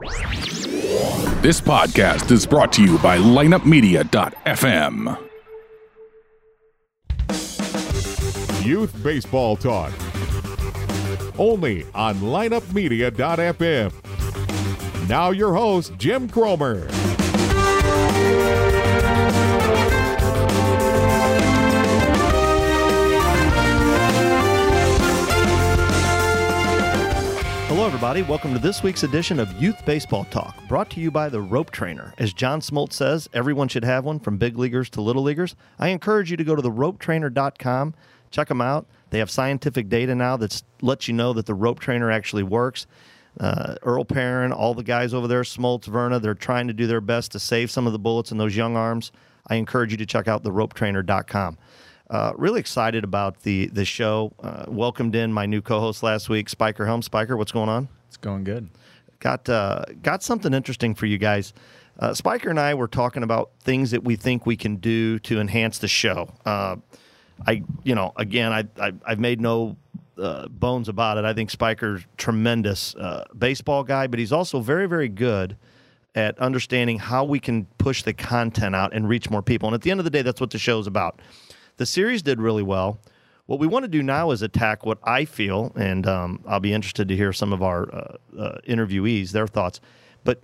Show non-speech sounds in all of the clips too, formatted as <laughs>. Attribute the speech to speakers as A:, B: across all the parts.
A: This podcast is brought to you by lineupmedia.fm.
B: Youth Baseball Talk. Only on lineupmedia.fm. Now your host, Jim Cromer.
C: Hello, everybody. Welcome to this week's edition of Youth Baseball Talk, brought to you by the Rope Trainer. As John Smoltz says, everyone should have one from big leaguers to little leaguers. I encourage you to go to theropetrainer.com, check them out. They have scientific data now that lets you know that the Rope Trainer actually works. Uh, Earl Perrin, all the guys over there, Smoltz, Verna, they're trying to do their best to save some of the bullets in those young arms. I encourage you to check out theropetrainer.com. Uh, really excited about the the show. Uh, welcomed in my new co-host last week, Spiker Helm. Spiker, what's going on?
D: It's going good.
C: Got uh, got something interesting for you guys. Uh, Spiker and I were talking about things that we think we can do to enhance the show. Uh, I, you know, again, I, I have made no uh, bones about it. I think Spiker's tremendous baseball guy, but he's also very very good at understanding how we can push the content out and reach more people. And at the end of the day, that's what the show's about. The series did really well. What we want to do now is attack what I feel, and um, I'll be interested to hear some of our uh, uh, interviewees, their thoughts. But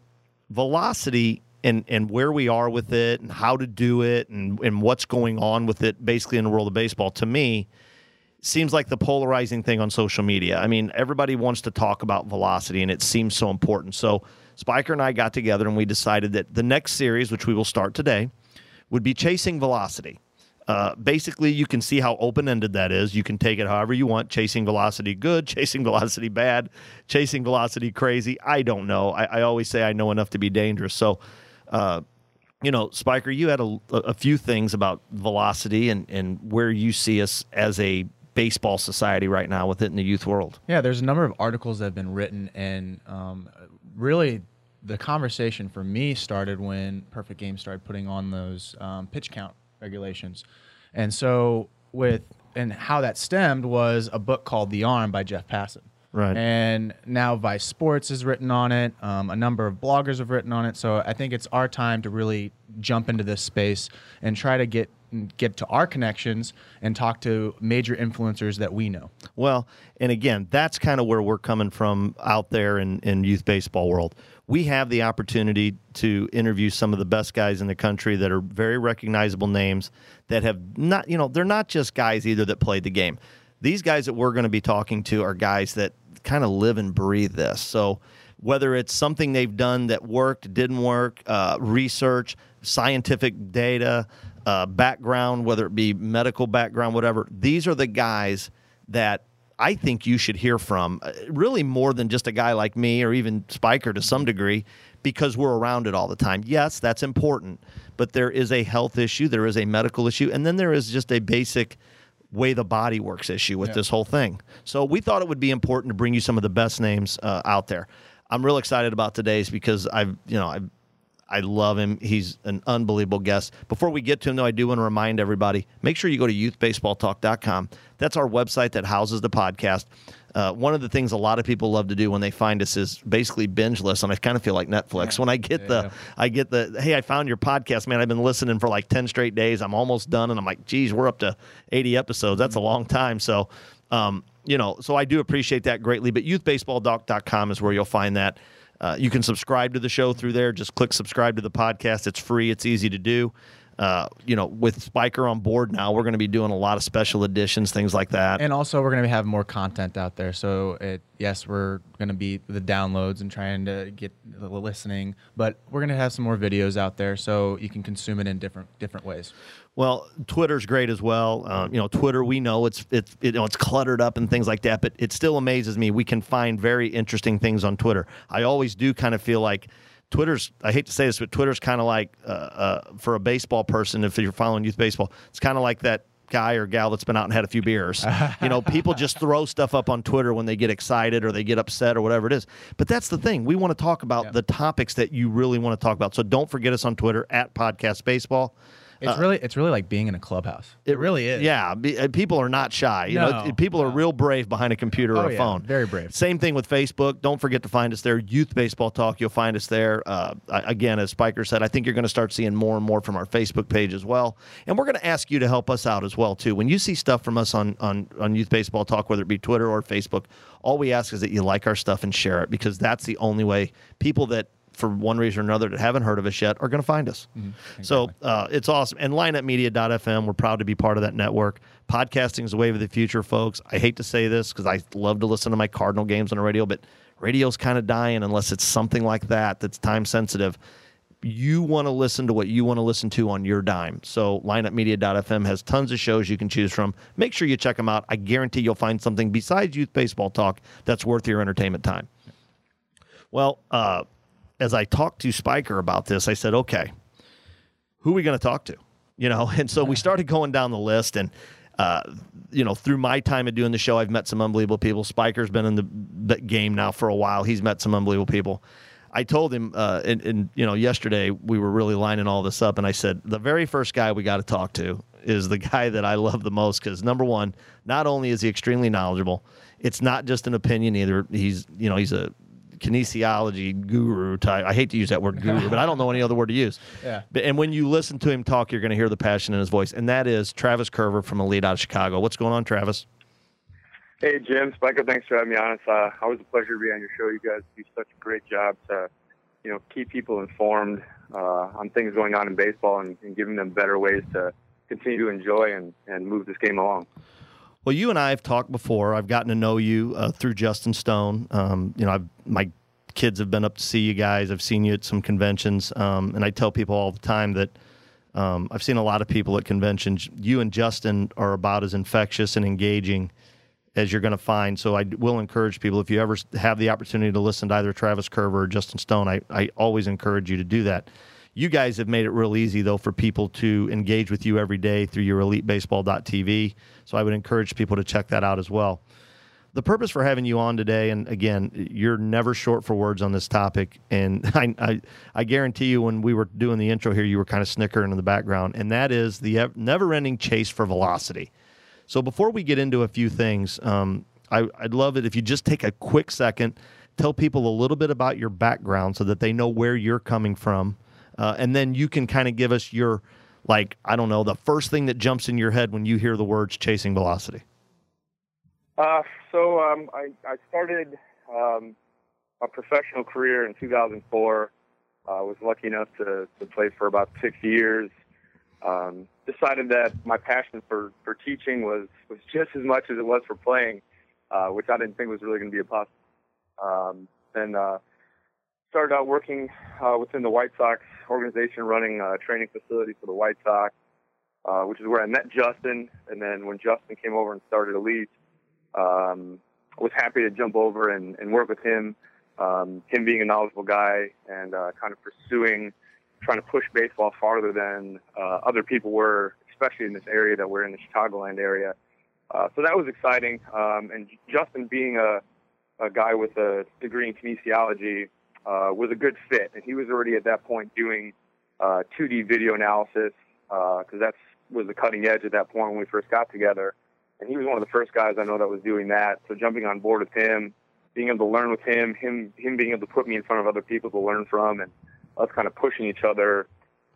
C: velocity and, and where we are with it and how to do it and, and what's going on with it basically in the world of baseball, to me, seems like the polarizing thing on social media. I mean, everybody wants to talk about velocity, and it seems so important. So, Spiker and I got together and we decided that the next series, which we will start today, would be chasing velocity. Uh, basically, you can see how open ended that is. You can take it however you want. Chasing velocity good, <laughs> chasing velocity bad, chasing velocity crazy. I don't know. I, I always say I know enough to be dangerous. So, uh, you know, Spiker, you had a, a few things about velocity and, and where you see us as a baseball society right now with it in the youth world.
D: Yeah, there's a number of articles that have been written, and um, really the conversation for me started when Perfect Game started putting on those um, pitch count regulations. And so with and how that stemmed was a book called The Arm by Jeff Passan.
C: Right.
D: And now Vice Sports has written on it. Um, a number of bloggers have written on it. So I think it's our time to really jump into this space and try to get get to our connections and talk to major influencers that we know.
C: Well, and again, that's kind of where we're coming from out there in, in youth baseball world we have the opportunity to interview some of the best guys in the country that are very recognizable names that have not, you know, they're not just guys either that played the game. These guys that we're going to be talking to are guys that kind of live and breathe this. So whether it's something they've done that worked, didn't work, uh, research, scientific data, uh, background, whether it be medical background, whatever, these are the guys that I think you should hear from, uh, really more than just a guy like me or even Spiker to some degree, because we're around it all the time. Yes, that's important, but there is a health issue, there is a medical issue, and then there is just a basic way the body works issue with yeah. this whole thing. So we thought it would be important to bring you some of the best names uh, out there. I'm real excited about today's because I've, you know, I've I love him. He's an unbelievable guest. Before we get to him, though, I do want to remind everybody make sure you go to youthbaseballtalk.com. That's our website that houses the podcast. Uh, one of the things a lot of people love to do when they find us is basically binge listen. I kind of feel like Netflix yeah. when I get yeah, the. I get the, hey, I found your podcast, man. I've been listening for like ten straight days. I'm almost done, and I'm like, geez, we're up to 80 episodes. That's a long time. So, um, you know, so I do appreciate that greatly. But youthbaseballtalk.com is where you'll find that. Uh, you can subscribe to the show through there. Just click subscribe to the podcast. It's free. It's easy to do. Uh, you know, with Spiker on board now, we're going to be doing a lot of special editions, things like that.
D: And also, we're going to have more content out there. So, it, yes, we're going to be the downloads and trying to get the listening, but we're going to have some more videos out there so you can consume it in different different ways.
C: Well, Twitter's great as well. Uh, you know, Twitter, we know it's it's it, you know, it's cluttered up and things like that, but it still amazes me. We can find very interesting things on Twitter. I always do kind of feel like Twitter's. I hate to say this, but Twitter's kind of like uh, uh, for a baseball person. If you're following youth baseball, it's kind of like that guy or gal that's been out and had a few beers. <laughs> you know, people just throw stuff up on Twitter when they get excited or they get upset or whatever it is. But that's the thing. We want to talk about the topics that you really want to talk about. So don't forget us on Twitter at Podcast Baseball.
D: It's really it's really like being in a clubhouse. It, really is.
C: Yeah, be, uh, people are not shy. You
D: No,
C: it- people are real brave behind a computer or
D: Oh,
C: a
D: yeah,
C: phone.
D: very brave.
C: Same thing with Facebook. Don't forget to find us there. Youth Baseball Talk. You'll find us there. Uh, again, as Spiker said, I think you're going to start seeing more and more from our Facebook page as well. And we're going to ask you to help us out as well too. When you see stuff from us on on on Youth Baseball Talk, whether it be Twitter or Facebook, all we ask is that you like our stuff and share it because that's the only way people that for one reason or another that haven't heard of us yet are going to find us. So uh, it's awesome. And lineupmedia.fm, we're proud to be part of that network. Podcasting is the wave of the future, folks. I hate to say this because I love to listen to my Cardinal games on the radio, but radio's kind of dying unless it's something like that that's time sensitive. You want to listen to what you want to listen to on your dime. So lineupmedia.fm has tons of shows you can choose from. Make sure you check them out. I guarantee you'll find something besides youth baseball talk that's worth your entertainment time. Well, uh, as I talked to Spiker about this, I said, okay, who are we going to talk to? You know, <laughs> and so we started going down the list, and uh, you know, through my time of doing the show, I've met some unbelievable people. Spiker's been in the game now for a while. He's met some unbelievable people. I told him, uh, and, and you know, yesterday we were really lining all this up, and I said the very first guy we got to talk to is the <laughs> guy that I love the most because number one, not only is he extremely knowledgeable, it's not just an opinion either. He's you know he's a kinesiology guru type. I hate to use that word guru, but I don't know any other word to use. <laughs>
D: Yeah.
C: But, and when you listen to him talk, you're going to hear the passion in his voice, and that is Travis Kerber from Elite out of Chicago. What's going on, Travis?
E: Hey, Jim, Spiker, thanks for having me on. It's uh, always a pleasure to be on your show. You guys do such a great job to, you know, keep people informed uh, on things going on in baseball and, and giving them better ways to continue to enjoy and, and move this game along.
C: Well, you and I have talked before. I've gotten to know you uh, through Justin Stone. Um, you know, I've, my kids have been up to see you guys. I've seen you at some conventions, um, and I tell people all the time that um, I've seen a lot of people at conventions. You and Justin are about as infectious and engaging as you're going to find. So I will encourage people if you ever have the opportunity to listen to either Travis Kerber or Justin Stone, I, I always encourage you to do that. You guys have made it real easy though for people to engage with you every day through your elitebaseball.tv. So I would encourage people to check that out as well. The purpose for having you on today, and again, you're never short for words on this topic. And <laughs> I, I, I guarantee you, when we were doing the intro here, you were kind of snickering in the background, and that is the never ending chase for velocity. So before we get into a few things, um, I, I'd love it if you just take a quick second, tell people a little bit about your background so that they know where you're coming from, uh, and then you can kind of give us your, like, I don't know, the first thing that jumps in your head when you hear the words chasing velocity.
E: Uh, so um, I, I started um, a professional career in 2004. I was lucky enough to, to play for about six years. Um, decided that my passion for, for teaching was, was just as much as it was for playing, uh, which I didn't think was really going to be a possible. Um, then uh, started out working uh, within the White Sox organization, running a training facility for the White Sox, uh, which is where I met Justin. And then when Justin came over and started Elite, um, was happy to jump over and, and work with him. Um, him being a knowledgeable guy and uh, kind of pursuing, trying to push baseball farther than uh, other people were, especially in this area that we're in the Chicagoland area. Uh, so that was exciting. Um, and Justin being a, a guy with a degree in kinesiology uh, was a good fit. And he was already at that point doing uh, 2D video analysis because that's was the cutting edge at that point when we first got together and he was one of the first guys I know that was doing that. So jumping on board with him, being able to learn with him, him him being able to put me in front of other people to learn from, and us kind of pushing each other,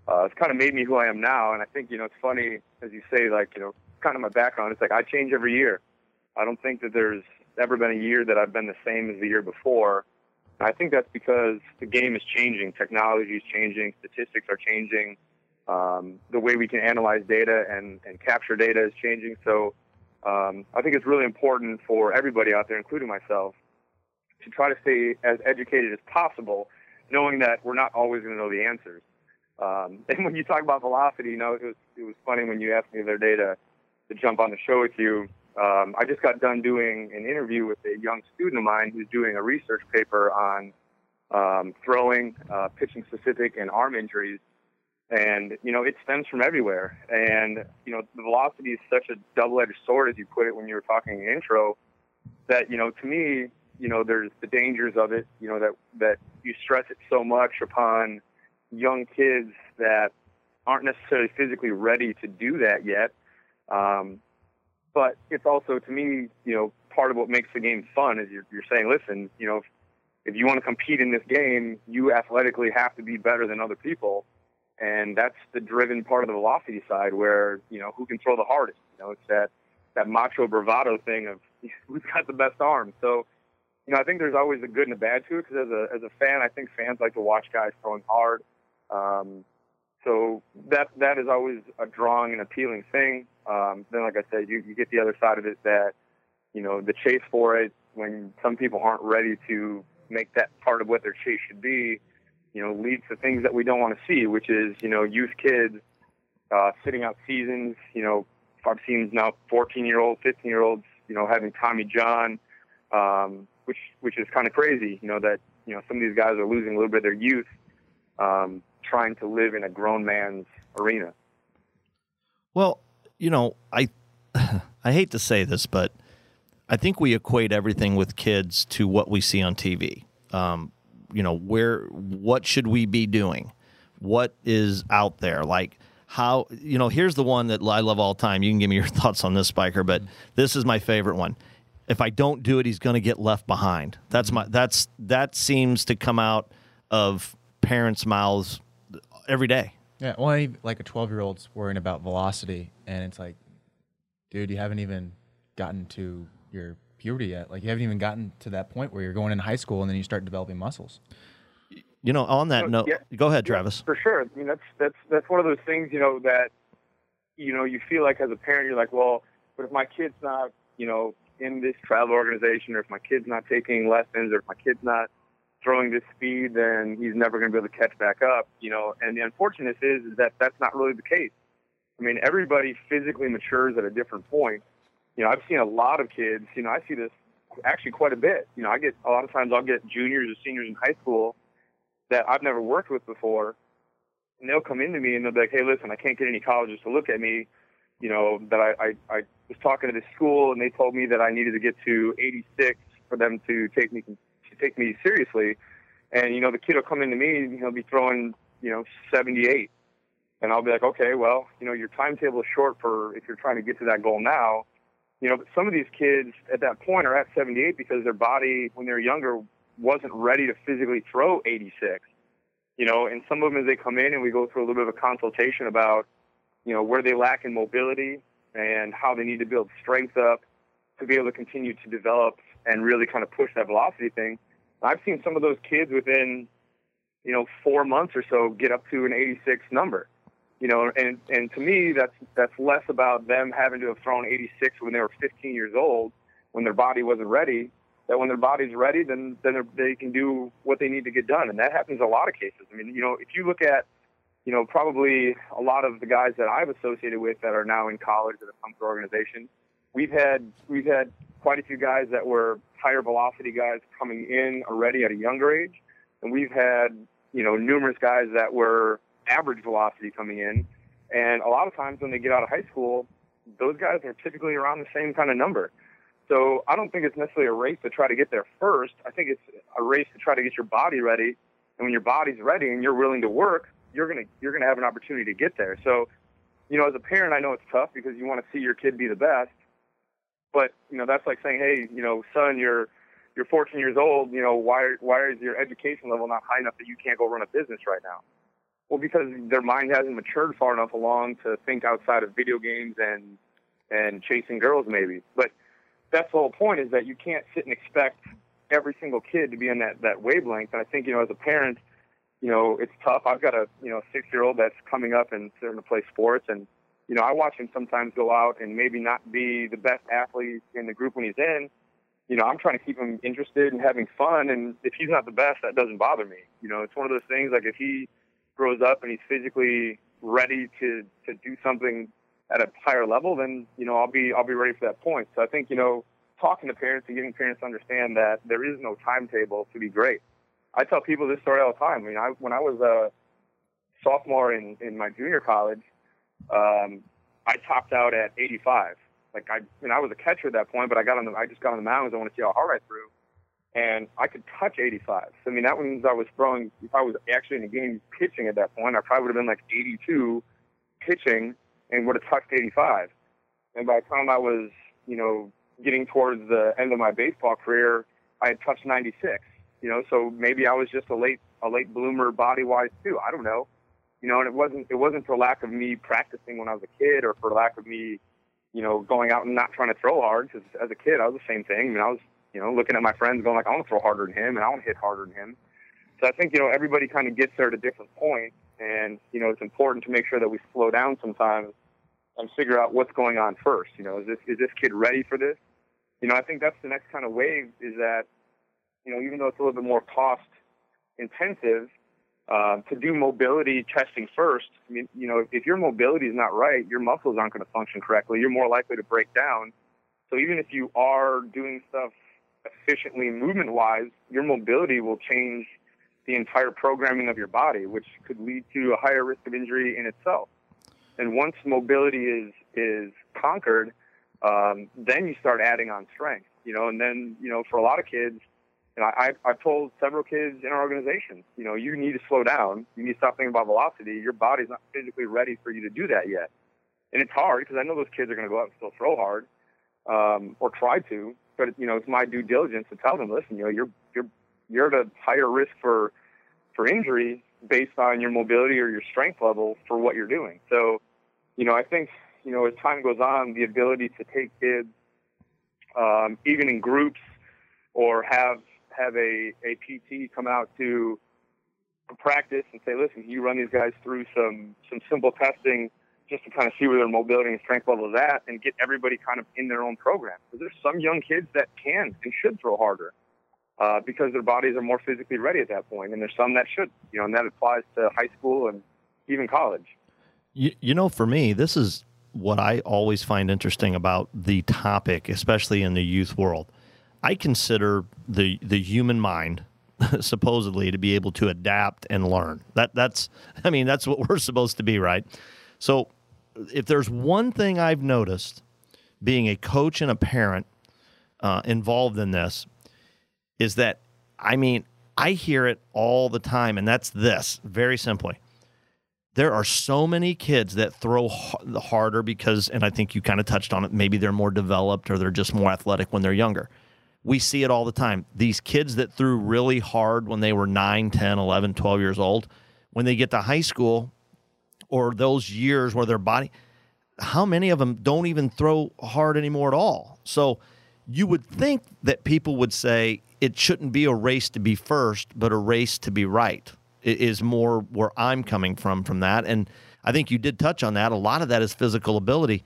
E: uh, it's kind of made me who I am now. And I think you know it's funny as you say, like you know, kind of my background. It's like I change every year. I don't think that there's ever been a year that I've been the same as the year before. I think that's because the game is changing, technology is changing, statistics are changing, um, the way we can analyze data and, and capture data is changing. So um, I think it's really important for everybody out there, including myself, to try to stay as educated as possible, knowing that we're not always going to know the answers. Um, <laughs> and when you talk about velocity, you know, it was it was funny when you asked me the other day to to jump on the show with you. Um, I just got done doing an interview with a young student of mine who's doing a research paper on um, throwing, uh, pitching specific, and arm injuries and you know it stems from everywhere and you know the velocity is such a double-edged sword as you put it when you were talking in the intro that you know to me you know there's the dangers of it you know that that you stress it so much upon young kids that aren't necessarily physically ready to do that yet. Um, but it's also to me, you know, part of what makes the game fun is you're, you're saying, listen, you know, if, if you want to compete in this game, you athletically have to be better than other people, and that's the driven part of the velocity side, where you know who can throw the hardest. You know, it's that that macho bravado thing of <laughs> who's got the best arm. So, you know, I think there's always a good and a bad to it because as a as a fan, I think fans like to watch guys throwing hard. Um, so that that is always a drawing and appealing thing. Um, then, like I said, you, you get the other side of it that you know the chase for it when some people aren't ready to make that part of what their chase should be. You know, leads to things that we don't want to see, which is you know youth kids uh, sitting out seasons. You know, I've seen now 14 year olds, 15 year olds, you know, having Tommy John, um, which which is kind of crazy. You know that you know some of these guys are losing a little bit of their youth. Um, trying to live in a grown man's arena.
C: Well, you know, I <sighs> I hate to say this, but I think we equate everything with kids to what we see on TV. Um, you know, where what should we be doing? What is out there? Like how you know, here's the one that I love all time. You can give me your <laughs> thoughts on this spiker, but this is my favorite one. If I don't do it, he's going to get left behind. That's my that's that seems to come out of parents' mouths every day.
D: Yeah, well, like a 12 year old's worrying about velocity, and it's like, dude, you haven't even gotten to your puberty yet. Like, you haven't even gotten to that point where you're going in high school and then you start developing muscles.
C: You know, on that oh, note, yeah, go ahead, Travis.
E: For sure. I mean, that's that's that's one of those things, you know, that you know you feel like as a parent, you're like, well, but if my kid's not, you know, in this travel organization, or if my kid's not taking lessons, or if my kid's not throwing this speed, then he's never going to be able to catch back up. You know, and the unfortunate is, is that that's not really the case. I mean, everybody physically matures at a different point. You know, I've seen a lot of kids. You know, I see this actually quite a bit. You know, I get a lot of times I'll get juniors or seniors in high school that I've never worked with before, and they'll come into me and they'll be like, "Hey, listen, I can't get any colleges to look at me." You know, that I I, I was talking to this school and they told me that I needed to get to 86 for them to take me take me seriously. And, you know, the kid will come into me and he'll be throwing, you know, 78. And I'll be like, okay, well, you know, your timetable is short for if you're trying to get to that goal now. You know, but some of these kids at that point are at 78 because their body, when they're younger, wasn't ready to physically throw 86. You know, and some of them, as they come in and we go through a little bit of a consultation about, you know, where they lack in mobility and how they need to build strength up to be able to continue to develop and really kind of push that velocity thing. I've seen some of those kids within, you know, four months or so get up to an 86 number. You know, and and to me, that's that's less about them having to have thrown 86 when they were 15 years old, when their body wasn't ready. That when their body's ready, then then they can do what they need to get done, and that happens a lot of cases. I mean, you know, if you look at, you know, probably a lot of the guys that I've associated with that are now in college that have come through organization, we've had we've had quite a few guys that were higher velocity guys coming in already at a younger age, and we've had you know numerous guys that were average velocity coming in, and a lot of times when they get out of high school, those guys are typically around the same kind of number. So I don't think it's necessarily a race to try to get there first. I think it's a race to try to get your body ready, and when your body's ready and you're willing to work, you're gonna you're gonna have an opportunity to get there. So, you know, as a parent, I know it's tough because you want to see your kid be the best, but you know, that's like saying, hey, you know, son, you're you're 14 years old. You know, why why is your education level not high enough that you can't go run a business right now? Well, because their mind hasn't matured far enough along to think outside of video games and and chasing girls, maybe. But that's the whole point is that you can't sit and expect every single kid to be in that that wavelength. And I think you know, as a parent, you know, it's tough. I've got a you know six year old that's coming up and starting to play sports and you know, I watch him sometimes go out and maybe not be the best athlete in the group when he's in. You know, I'm trying to keep him interested and having fun. And if he's not the best, that doesn't bother me. You know, it's one of those things like if he grows up and he's physically ready to to do something at a higher level, then you know I'll be I'll be ready for that point. So I think you know talking to parents and getting parents to understand that there is no timetable to be great. I tell people this story all the time. I mean, I when I was a sophomore in in my junior college, um, I topped out at 85. Like I, you know, I was a catcher at that point, but I got on the, I just got on the mound because I want to see how hard I threw, and I could touch 85. So I mean, that means I was throwing. If I was actually in the game pitching at that point, I probably would have been like 82 pitching and would have touched 85. And by the time I was, you know, getting towards the end of my baseball career, I had touched 96. You know, so maybe I was just a late a late bloomer body wise too. I don't know. You know, and it wasn't it wasn't for lack of me practicing when I was a kid or for lack of me, you know, going out and not trying to throw hard. Because as a kid, I was the same thing. I mean, I was you know looking at my friends going like, I want to throw harder than him and I want to hit harder than him. So I think you know everybody kind of gets there at a different point, and you know it's important to make sure that we slow down sometimes and figure out what's going on first. You know, is this is this kid ready for this? You know, I think that's the next kind of wave is that you know even though it's a little bit more cost intensive uh, to do mobility testing first. I mean, you know, if your mobility is not right, your muscles aren't going to function correctly. You're more likely to break down. So even if you are doing stuff efficiently movement wise, your mobility will change the entire programming of your body, which could lead to a higher risk of injury in itself. And once mobility is is conquered, um, then you start adding on strength. You know, and then you know for a lot of kids, know, I, I've told several kids in our organization, you know, you need to slow down. You need to stop thinking about velocity. Your body's not physically ready for you to do that yet. And it's hard because I know those kids are going to go out and still throw hard um, or try to. But you know, it's my due diligence to tell them, listen, you know, you're you're you're at a higher risk for for injury based on your mobility or your strength level for what you're doing. So, you know, I think you know as time goes on, the ability to take kids, um, even in groups, or have have a, a PT come out to practice and say, listen, you run these guys through some some simple testing just to kind of see where their mobility and strength level is at and get everybody kind of in their own program. Because there's some young kids that can and should throw harder uh, because their bodies are more physically ready at that point, and there's some that should, you know, and that applies to high school and even college.
C: You, you know, for me, this is what I always find interesting about the topic, especially in the youth world. I consider the the human mind <laughs> supposedly to be able to adapt and learn. That that's <laughs> I mean that's what we're supposed to be, right? So if there's one thing I've noticed being a coach and a parent uh, involved in this is that I mean I hear it all the time, and that's this very simply. There are so many kids that throw harder because, and I think you kind of touched on it, maybe they're more developed or they're just more athletic when they're younger we see it all the time. These kids that threw really hard when they were 9, 10, 11, 12 years old, when they get to high school or those years where their body, how many of them don't even throw hard anymore at all? So you would think that people would say it shouldn't be a race to be first, but a race to be right it is more where I'm coming from from that. And I think you did touch on that. A lot of that is physical ability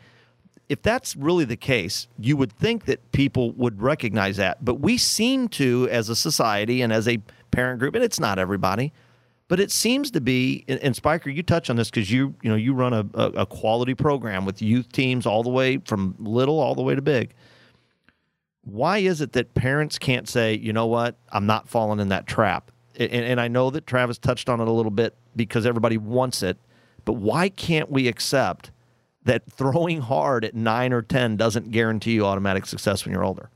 C: if that's really the case, you would think that people would recognize that. But we seem to, as a society and as a parent group, and it's not everybody, but it seems to be. And Spiker, you touch on this because you you know you run a, a quality program with youth teams all the way from little all the way to big. Why is it that parents can't say, you know what, I'm not falling in that trap? And, and I know that Travis touched on it a little bit because everybody wants it, but why can't we accept? That throwing hard at nine or 10 doesn't guarantee you automatic success when you're older.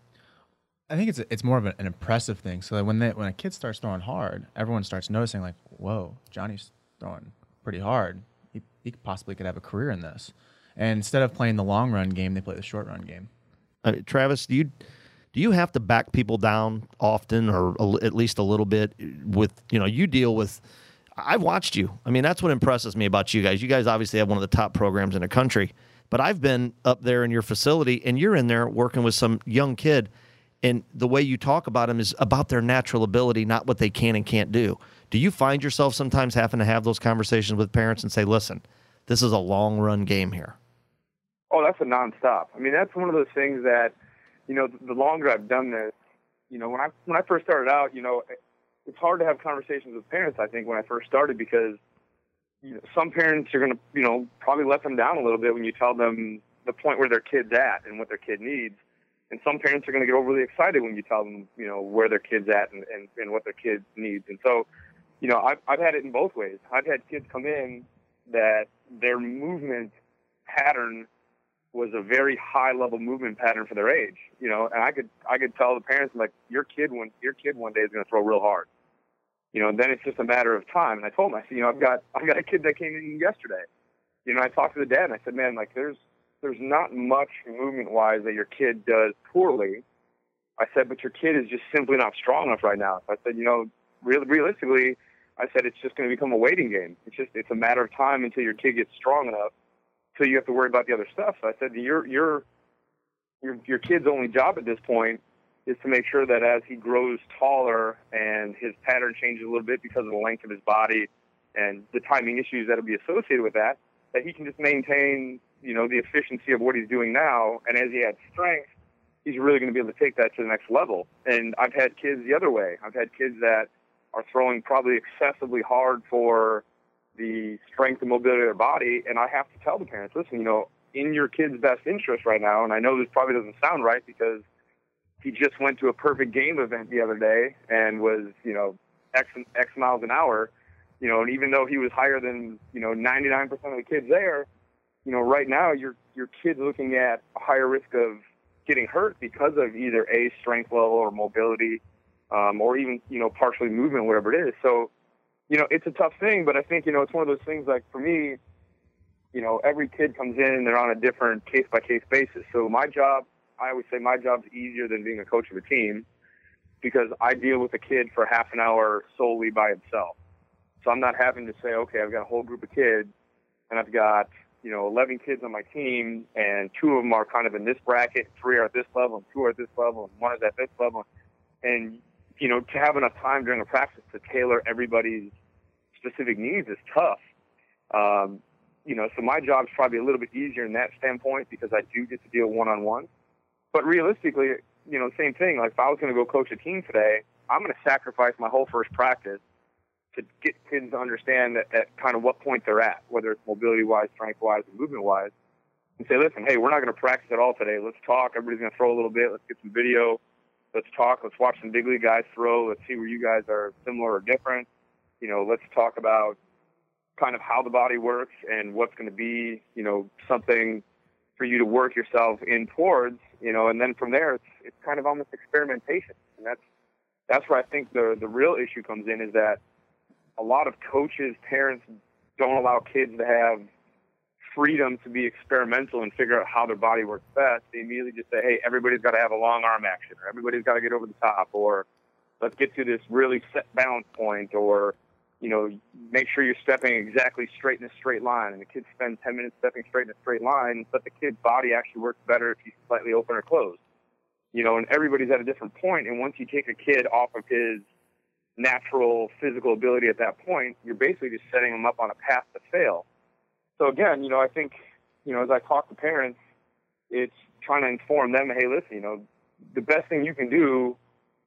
D: I think it's it's more of an, impressive thing. So that when they, when a kid starts throwing hard, everyone starts noticing like, whoa, Johnny's throwing pretty hard. He, he possibly could have a career in this. And instead of playing the long run game, they play the short run game.
C: Travis, do you do you have to back people down often, or a, at least a little bit? With you know, you deal with I've watched you. I mean, that's what impresses me about you guys. You guys obviously have one of the top programs in the country, but I've been up there in your facility and you're in there working with some young kid. And the way you talk about them is about their natural ability, not what they can and can't do. Do you find yourself sometimes having to have those conversations with parents and say, listen, this is a long run game here?
E: Oh, that's a nonstop. I mean, that's one of those things that, you know, the longer I've done this, you know, when I when I first started out, you know, it's hard to have conversations with parents. I think when I first started because you know, some parents are going to you know probably let them down a little bit when you tell them the point where their kid's at and what their kid needs. And some parents are going to get overly excited when you tell them, you know, where their kid's at and, and, and what their kid needs. And so, you know, I've, I've had it in both ways. I've had kids come in that their movement pattern was a very high level movement pattern for their age, you know, and I could I could tell the parents like your kid one your kid one day is going to throw real hard you know, then it's just a matter of time. And I told him, I said, you know, I've got I've got a kid that came in yesterday, you know, I talked to the dad and I said, man, like there's there's not much movement wise that your kid does poorly. I said, but your kid is just simply not strong enough right now. So I said, you know, real, realistically, I said it's just going to become a waiting game. It's just it's a matter of time until your kid gets strong enough, until you have to worry about the other stuff. So I said, your your your your kid's only job at this point is to make sure that as he grows taller and his pattern changes a little bit because of the length of his body and the timing issues that'll be associated with that, that he can just maintain, you know, the efficiency of what he's doing now. And as he adds strength, he's really going to be able to take that to the next level. And I've had kids the other way. I've had kids that are throwing probably excessively hard for the strength and mobility of their body. And I have to tell the parents, listen, you know, in your kid's best interest right now, and I know this probably doesn't sound right because he just went to a perfect game event the other day and was, you know, X, X miles an hour, you know, and even though he was higher than, you know, 99% of the kids there, you know, right now your, your kid's looking at a higher risk of getting hurt because of either a strength level or mobility, um, or even, you know, partially movement, whatever it is. So, you know, it's a tough thing, but I think, you know, it's one of those things like for me, you know, every kid comes in and they're on a different case by case basis. So my job, I always say my job's easier than being a coach of a team because I deal with a kid for half an hour solely by himself. So I'm not having to say, okay, I've got a whole group of kids and I've got, you know, 11 kids on my team and two of them are kind of in this bracket, three are at this level and two are at this level and one is at this level. And, you know, to have enough time during a practice to tailor everybody's specific needs is tough. Um, you know, so my job's probably a little bit easier in that standpoint because I do get to deal one on one. But realistically, you know, same thing. Like if I was going to go coach a team today, I'm going to sacrifice my whole first practice to get kids to understand that, at kind of what point they're at, whether it's mobility wise, strength wise, and movement wise, and say, listen, hey, we're not going to practice at all today. Let's talk. Everybody's going to throw a little bit. Let's get some video. Let's talk. Let's watch some big league guys throw. Let's see where you guys are similar or different. You know, let's talk about kind of how the body works and what's going to be, you know, something for you to work yourself in towards, you know, and then from there it's it's kind of almost experimentation. And that's that's where I think the the real issue comes in is that a lot of coaches, parents don't allow kids to have freedom to be experimental and figure out how their body works best. They immediately just say, Hey, everybody's gotta have a long arm action or everybody's gotta get over the top or let's get to this really set balance point or you know, make sure you're stepping exactly straight in a straight line. And the kids spend 10 minutes stepping straight in a straight line, but the kid's body actually works better if he's slightly open or closed. You know, and everybody's at a different point. And once you take a kid off of his natural physical ability at that point, you're basically just setting him up on a path to fail. So again, you know, I think, you know, as I talk to parents, it's trying to inform them, hey, listen, you know, the best thing you can do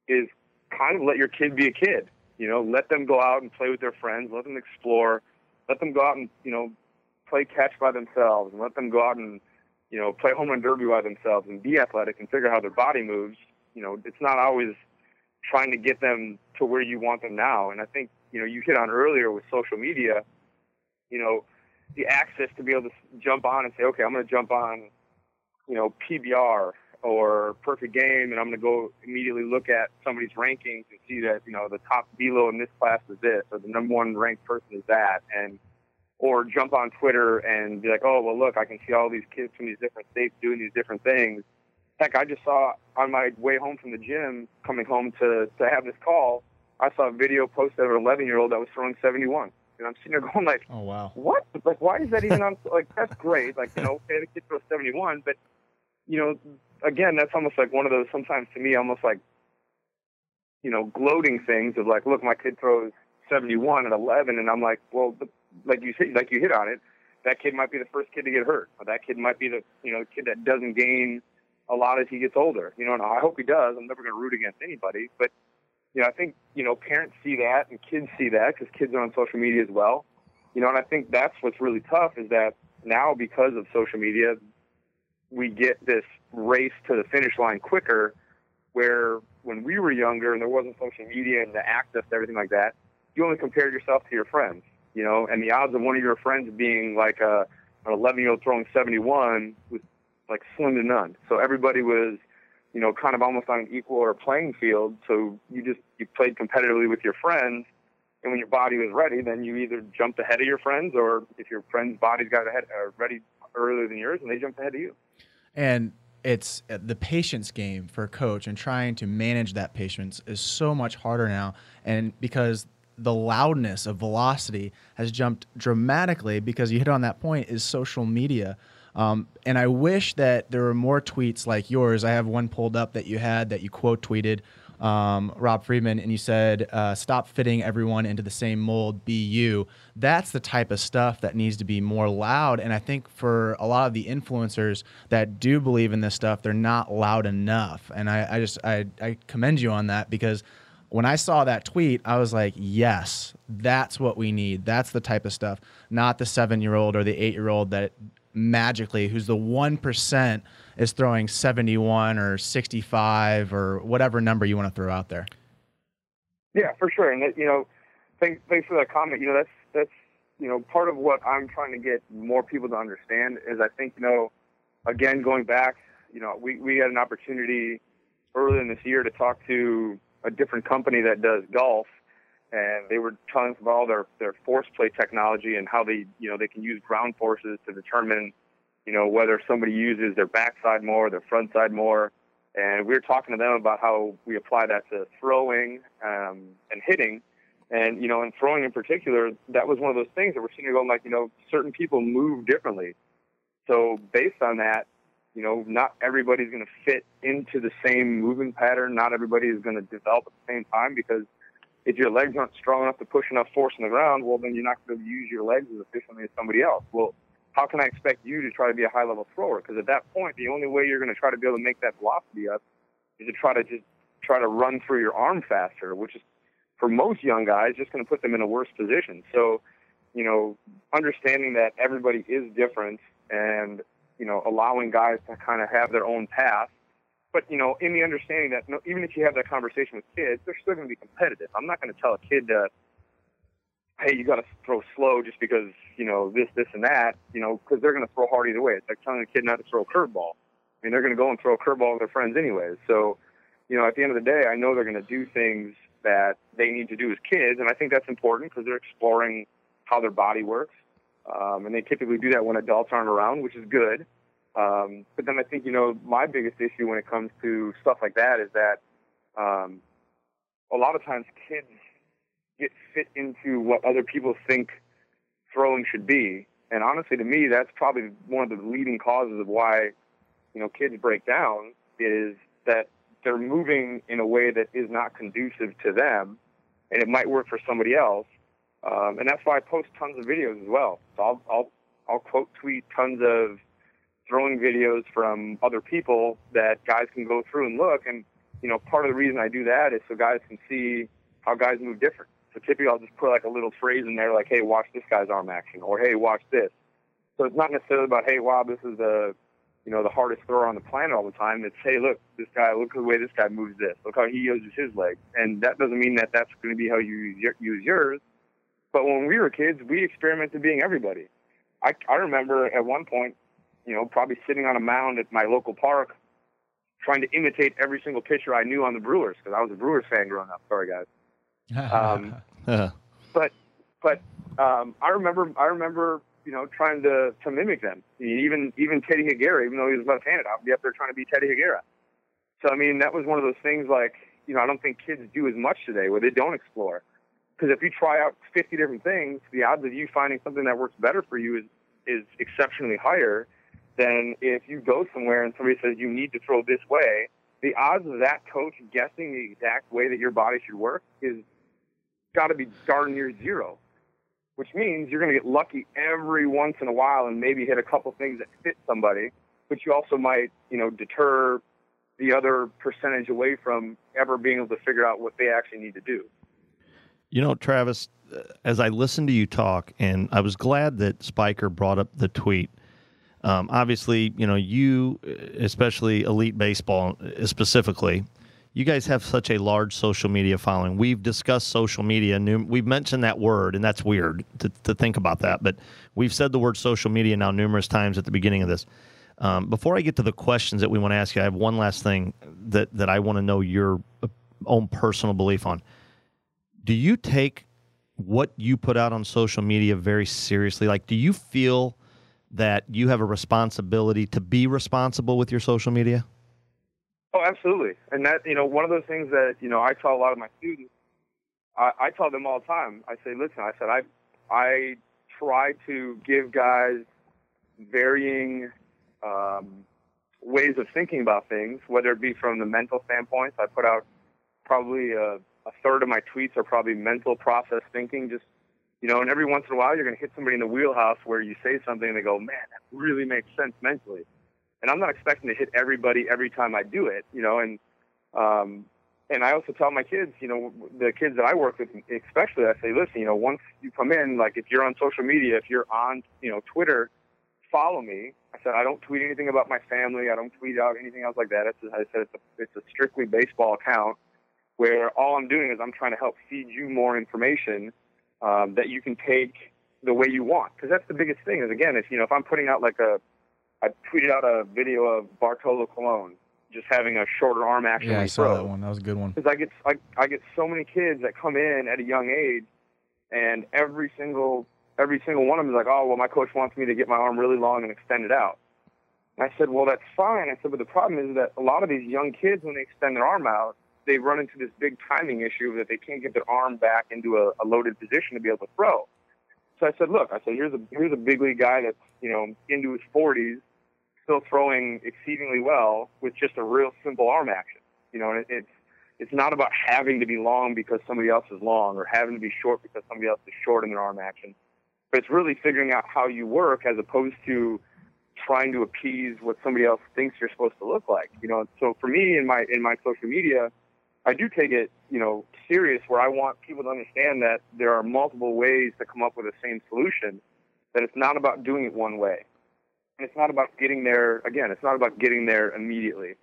E: is kind of let your kid be a kid you know, let them go out and play with their friends, let them explore, let them go out and, you know, play catch by themselves and let them go out and, you know, play home run derby by themselves and be athletic and figure out how their body moves. You know, it's not always trying to get them to where you want them now. And I think, you know, you hit on earlier with social media, you know, the access to be able to jump on and say, okay, I'm going to jump on, you know, PBR or perfect game, and I'm going to go immediately look at somebody's rankings and see that you know the top below in this class is this, or the number one ranked person is that, and or jump on Twitter and be like, oh well, look, I can see all these kids from these different states doing these different things. Heck, I just saw on my way home from the gym, coming home to to have this call, I saw a video posted of an 11 year old that was throwing 71. And I'm sitting there going like,
D: oh wow,
E: what? Like, why is that even on? Like, that's great. Like, you know, okay, the kid throws 71, but you know, again, that's almost like one of those sometimes to me almost like you know gloating things of like, look, my kid throws 71 at 11, and I'm like, well, like you said, like you hit on it, that kid might be the first kid to get hurt, or that kid might be the you know kid that doesn't gain a lot as he gets older. You know, and I hope he does. I'm never going to root against anybody, but you know, I think you know parents see that and kids see that because kids are on social media as well. You know, and I think that's what's really tough is that now because of social media, we get this race to the finish line quicker. Where when we were younger and there wasn't social media and the access to everything like that, you only compared yourself to your friends, you know, and the odds of one of your friends being like a an 11 year old throwing 71 was like slim to none. So everybody was, you know, kind of almost on an equal or playing field. So you just you played competitively with your friends, And when your body was ready, then you either jumped ahead of your friends, or if your friend's body's got ahead uh, ready earlier than yours, and they jumped ahead of you.
D: And it's uh, the patience game for a coach, and trying to manage that patience is so much harder now. And because the loudness of velocity has jumped dramatically, because you hit on that point, is social media. Um, and I wish that there were more tweets like yours. I have one pulled up that you had that you quote tweeted um, Rob Friedman, and you said, uh, "Stop fitting everyone into the same mold. Be you." That's the type of stuff that needs to be more loud. And I think for a lot of the influencers that do believe in this stuff, they're not loud enough. And I, I just I, I commend you on that because when I saw that tweet, I was like, yes, that's what we need. That's the type of stuff, not the seven year old or the eight year old that magically, who's the 1% is throwing 71 or 65 or whatever number you want to throw out there.
E: Yeah, for sure. And, you know, thanks, thanks for that comment. You know, that's, that's, you know, part of what I'm trying to get more people to understand is I think, you know, again, going back, you know, we, we had an opportunity earlier in this year to talk to a different company that does golf and they were telling us about all their, their force play technology and how they, you know, they can use ground forces to determine you know, whether somebody uses their backside more, their front side more. And we were talking to them about how we apply that to throwing um, and hitting. And, you know, in throwing in particular, that was one of those things that we're seeing going like, you know, certain people move differently. So based on that, you know, not everybody's going to fit into the same moving pattern. Not everybody is going to develop at the same time because if your legs aren't strong enough to push enough force on the ground, well, then you're not going to use your legs as efficiently as somebody else. Well, how can I expect you to try to be a high level thrower? Because at that point, the only way you're going to try to be able to make that velocity up is to try to just try to run through your arm faster, which is for most young guys just going to put them in a worse position. So, you know, understanding that everybody is different and, you know, allowing guys to kind of have their own path. But, you know, in the understanding that no, even if you have that conversation with kids, they're still going to be competitive. I'm not going to tell a kid to, hey, you got to throw slow just because you know this, this, and that. You know, because they're going to throw hard either way. It's like telling a kid not to throw a curveball. I mean, they're going to go and throw a curveball with their friends anyways. So, you know, at the end of the day, I know they're going to do things that they need to do as kids, and I think that's important because they're exploring how their body works. Um, and they typically do that when adults aren't around, which is good. Um, but then I think, you know, my biggest issue when it comes to stuff like that is that um, a lot of times kids get fit into what other people think throwing should be. And honestly, to me, that's probably one of the leading causes of why, you know, kids break down is that they're moving in a way that is not conducive to them, and it might work for somebody else. Um, and that's why I post tons of videos as well. So I'll, I'll, I'll quote tweet tons of throwing videos from other people that guys can go through and look. And, you know, part of the reason I do that is so guys can see how guys move different. So typically I'll just put like a little phrase in there like, hey, watch this guy's arm action or hey, watch this. So it's not necessarily about, hey, wow, this is the, you know, the hardest thrower on the planet all the time. It's, hey, look, this guy, look at the way this guy moves this. Look how he uses his legs. And that doesn't mean that that's going to be how you use yours. But when we were kids, we experimented being everybody. I, I remember at one point, you know, probably sitting on a mound at my local park trying to imitate every single pitcher I knew on the Brewers because I was a Brewers fan growing up. Sorry, guys. Um, <laughs> but but um, I remember I remember you know trying to to mimic them. Even even Teddy Higuera, even though he was left-handed, I'd be up there trying to be Teddy Higuera. So I mean that was one of those things like you know I don't think kids do as much today where they don't explore. Because if you try out 50 different things, the odds of you finding something that works better for you is is exceptionally higher than if you go somewhere and somebody says you need to throw this way. The odds of that coach guessing the exact way that your body should work is got to be darn near zero, which means you're going to get lucky every once in a while and maybe hit a couple things that fit somebody, but you also might, you know, deter the other percentage away from ever being able to figure out what they actually need to do.
C: You know, Travis, uh, as I listened to you talk, and I was glad that Spiker brought up the tweet. Um, obviously, you know, you, uh, especially elite baseball uh, specifically, you guys have such a large social media following. We've discussed social media. and We've mentioned that word, and that's weird to, to think about that. But we've said the word social media now numerous times at the beginning of this. Um, before I get to the questions that we want to ask you, I have one last thing that, that I want to know your own personal belief on. Do you take what you put out on social media very seriously? Like, do you feel that you have a responsibility to be responsible with your social media?
E: Oh, absolutely. And that, you know, one of those things that, you know, I tell a lot of my students, I, I tell them all the time. I say, listen, I said, I, I try to give guys varying um, ways of thinking about things, whether it be from the mental standpoint. I put out probably a, a third of my tweets are probably mental process thinking, just you know, and every once in a while you're going to hit somebody in the wheelhouse where you say something and they go, man, that really makes sense mentally. And I'm not expecting to hit everybody every time I do it, you know, and, um, and I also tell my kids, you know, the kids that I work with, especially, I say, listen, you know, once you come in, like if you're on social media, if you're on, you know, Twitter, follow me. I said, I don't tweet anything about my family. I don't tweet out anything else like that. It's, I said, it's a, it's a strictly baseball account where all I'm doing is I'm trying to help feed you more information um, that you can take the way you want. Because that's the biggest thing. Is again, if you know, if I'm putting out like a, I tweeted out a video of Bartolo Colon just having a shorter arm action.
D: Yeah, I saw
E: throw.
D: that one. That was a good one.
E: Because I get I, I get so many kids that come in at a young age, and every single every single one of them is like, oh well, my coach wants me to get my arm really long and extend it out. And I said, well, that's fine. I said, but the problem is that a lot of these young kids, when they extend their arm out, they run into this big timing issue that they can't get their arm back into a, a loaded position to be able to throw. So I said, look, I said, here's a here's a big league guy that's you know into his 40s, still throwing exceedingly well with just a real simple arm action. You know, and it, it's it's not about having to be long because somebody else is long or having to be short because somebody else is short in their arm action. But it's really figuring out how you work as opposed to trying to appease what somebody else thinks you're supposed to look like. You know, so for me in my in my social media, I do take it, you know, serious where I want people to understand that there are multiple ways to come up with the same solution, that it's not about doing it one way. It's not about getting there, again, it's not about getting there immediately.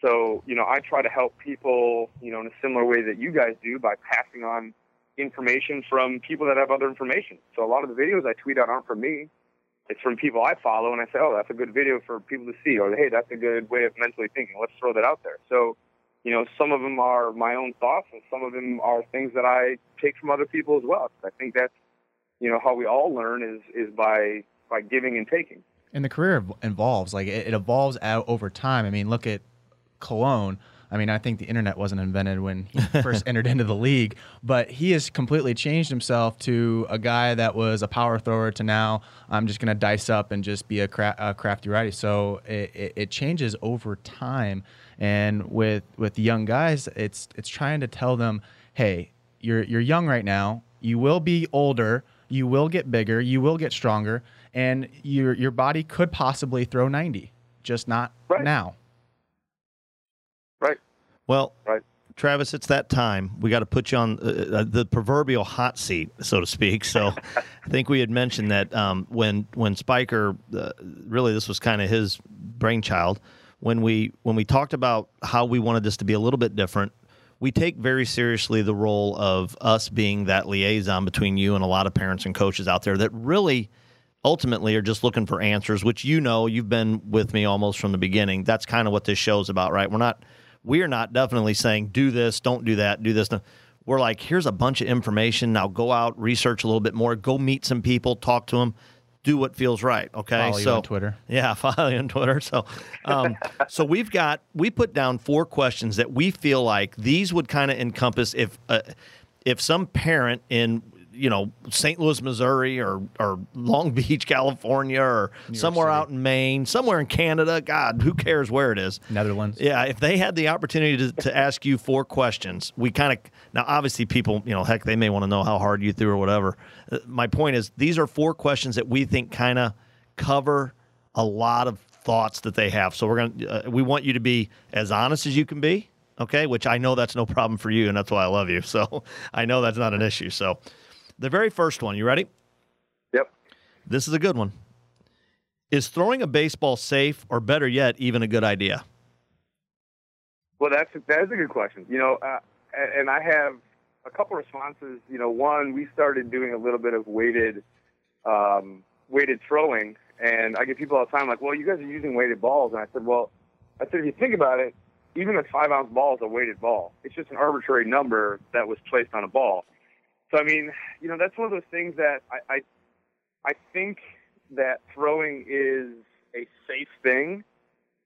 E: So, you know, I try to help people, you know, in a similar way that you guys do by passing on information from people that have other information. So a lot of the videos I tweet out aren't from me. It's from people I follow and I say, oh, that's a good video for people to see. Or, hey, that's a good way of mentally thinking. Let's throw that out there. So, you know, some of them are my own thoughts, and some of them are things that I take from other people as well. I think that's, you know, how we all learn is is by by giving and taking.
D: And the career evolves, like it, it evolves out over time. I mean, look at Colon. I mean, I think the internet wasn't invented when he <laughs> first entered into the league, but he has completely changed himself to a guy that was a power thrower to now I'm just going to dice up and just be a, cra- a crafty righty. So it, it, it changes over time. And with with young guys, it's it's trying to tell them, hey, you're you're young right now. You will be older. You will get bigger. You will get stronger, and your your body could possibly throw 90, just not
E: Right.
D: now.
E: Right.
C: Well,
E: Right.
C: Travis, it's that time. We got to put you on uh, uh, the proverbial hot seat, so to speak. So, <laughs> I think we had mentioned that um, when when Spiker, uh, really, this was kind of his brainchild. When we when we talked about how we wanted this to be a little bit different, we take very seriously the role of us being that liaison between you and a lot of parents and coaches out there that really ultimately are just looking for answers which you know you've been with me almost from the beginning that's kind of what this show's about right we're not we're not definitely saying do this don't do that do this no. we're like here's a bunch of information now go out research a little bit more go meet some people talk to them do what feels right okay
D: Follow you
C: so
D: on Twitter.
C: yeah, <laughs> follow you on Twitter. So, um, so we've got we put down four questions that we feel like these would kind of encompass if uh, if some parent in you know St. Louis, Missouri, or or Long <laughs> Beach, California, or somewhere out in Maine, somewhere in Canada. God, who cares where it is?
D: Netherlands.
C: Yeah, if they had the opportunity to, to ask you four questions, we kind of now obviously people, you know, heck, they may want to know how hard you threw or whatever. Uh, My point is, these are four questions that we think kind of cover a lot of thoughts that they have. So we're gonna, uh, we want you to be as honest as you can be, okay? Which I know that's no problem for you, and that's why I love you. <laughs> So I know that's not an issue. So the very first one, you ready?
E: Yep.
C: This is a good one. Is throwing a baseball safe, or better yet, even a good idea?
E: Well, that's that is a good question. You know, uh, and, and I have a couple responses. You know, one we started doing a little bit of weighted um, weighted throwing, and I get people all the time like, "Well, you guys are using weighted balls," and I said, "Well, I said if you think about it, even a five ounce ball is a weighted ball. It's just an arbitrary number that was placed on a ball. So I mean, you know, that's one of those things that I, I, I think that throwing is a safe thing.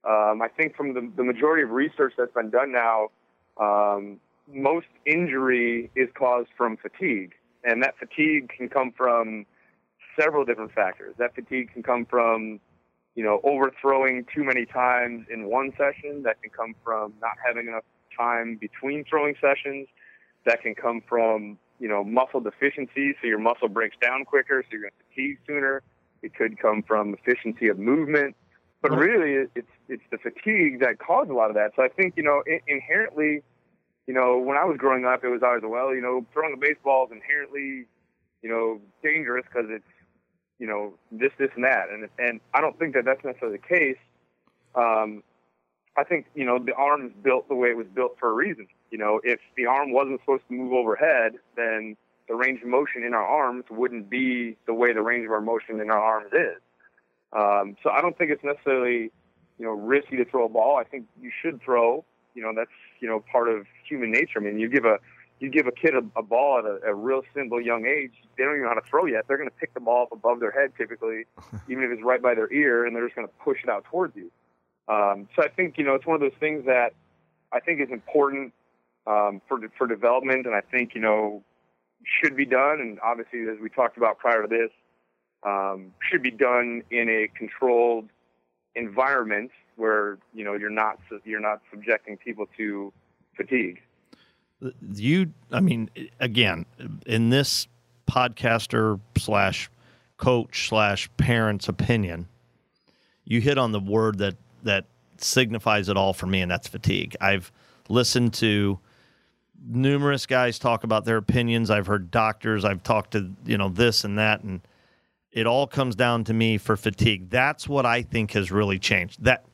E: Um, I think from the, the majority of research that's been done now, um, most injury is caused from fatigue, and that fatigue can come from several different factors. That fatigue can come from, you know, overthrowing too many times in one session. That can come from not having enough time between throwing sessions. That can come from, you know, muscle deficiency, so your muscle breaks down quicker, so you're going to fatigue sooner. It could come from efficiency of movement, but really, it's it's the fatigue that caused a lot of that. So I think, you know, inherently you know, when I was growing up, it was always, well, you know, throwing a baseball is inherently, you know, dangerous because it's, you know, this, this, and that. And, and I don't think that that's necessarily the case. Um, I think, you know, the arm is built the way it was built for a reason. You know, if the arm wasn't supposed to move overhead, then the range of motion in our arms wouldn't be the way the range of our motion in our arms is. Um, so I don't think it's necessarily, you know, risky to throw a ball. I think you should throw you know that's you know part of human nature. I mean, you give a you give a kid a, a ball at a, a real simple young age, they don't even know how to throw yet. They're going to pick the ball up above their head typically, <laughs> even if it's right by their ear, and they're just going to push it out towards you. Um, so I think you know it's one of those things that I think is important um, for for development, and I think you know should be done. And obviously, as we talked about prior to this, um, should be done in a controlled environment where you know you're not you're not subjecting people to fatigue.
C: You, I mean, again, in this podcaster slash coach slash parent's opinion, you hit on the word that that signifies it all for me, and that's fatigue. I've listened to numerous guys talk about their opinions. I've heard doctors. I've talked to you know this and that, and it all comes down to me for fatigue. That's what I think has really changed. That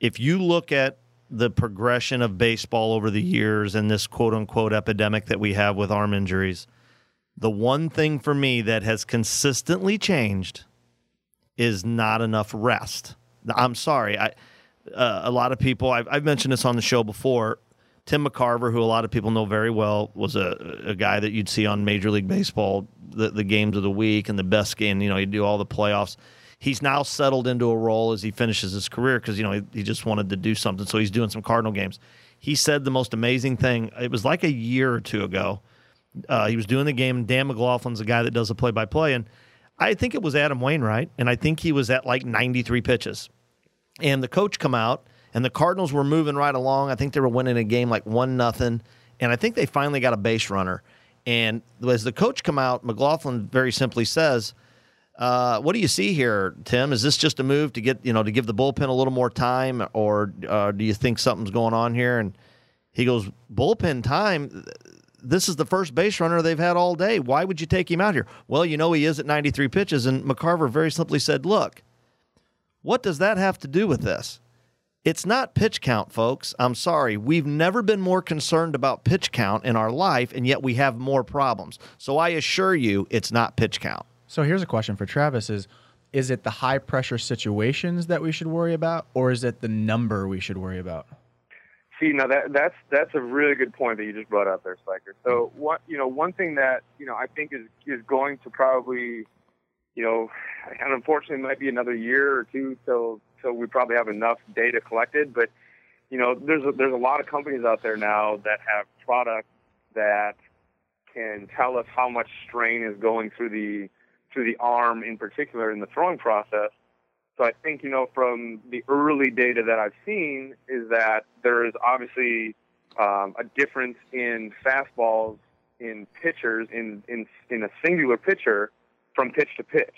C: if you look at the progression of baseball over the years and this quote unquote epidemic that we have with arm injuries, the one thing for me that has consistently changed is not enough rest. I'm sorry. I, uh, a lot of people, I've, I've, mentioned this on the show before. Tim McCarver, who a lot of people know very well, was a, a guy that you'd see on Major League Baseball, the, the games of the week and the best game. You know, he'd do all the playoffs he's now settled into a role as he finishes his career because you know he, he, just wanted to do something. So he's doing some Cardinal games. He said the most amazing thing. It was like a year or two ago. Uh, he was doing the game. Dan McLaughlin's the guy that does the play-by-play, and I think it was Adam Wainwright, and I think he was at like 93 pitches. And the coach come out, and the Cardinals were moving right along. I think they were winning a game like one nothing, and I think they finally got a base runner. And as the coach come out, McLaughlin very simply says uh, what do you see here, Tim? Is this just a move to get you know to give the bullpen a little more time, or uh, do you think something's going on here? And he goes, bullpen time. This is the first base runner they've had all day. Why would you take him out here? Well, you know he is at 93 pitches, and McCarver very simply said, "Look, what does that have to do with this? It's not pitch count, folks. I'm sorry. We've never been more concerned about pitch count in our life, and yet we have more problems. So I assure you, it's not pitch count."
D: So here's a question for Travis: Is is it the high pressure situations that we should worry about, or is it the number we should worry about?
E: See, now that that's that's a really good point that you just brought up there, Spiker. So mm-hmm. what you know, one thing that you know I think is is going to probably, you know, and unfortunately it might be another year or two till till we probably have enough data collected. But you know, there's a, there's a lot of companies out there now that have products that can tell us how much strain is going through the through the arm in particular in the throwing process. So I think, you know, from the early data that I've seen is that there is obviously um, a difference in fastballs in pitchers in, in, in a singular pitcher from pitch to pitch.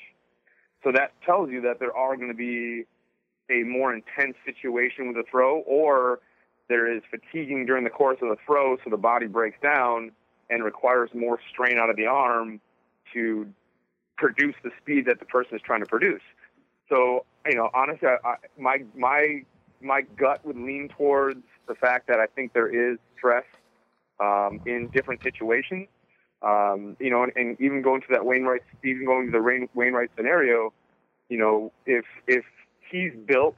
E: So that tells you that there are going to be a more intense situation with a throw or there is fatiguing during the course of the throw so the body breaks down and requires more strain out of the arm to produce the speed that the person is trying to produce. So, you know, honestly, I, I, my my my gut would lean towards the fact that I think there is stress um, in different situations. Um, you know, and, and, even going to that Wainwright, even going to the Wainwright scenario, you know, if if he's built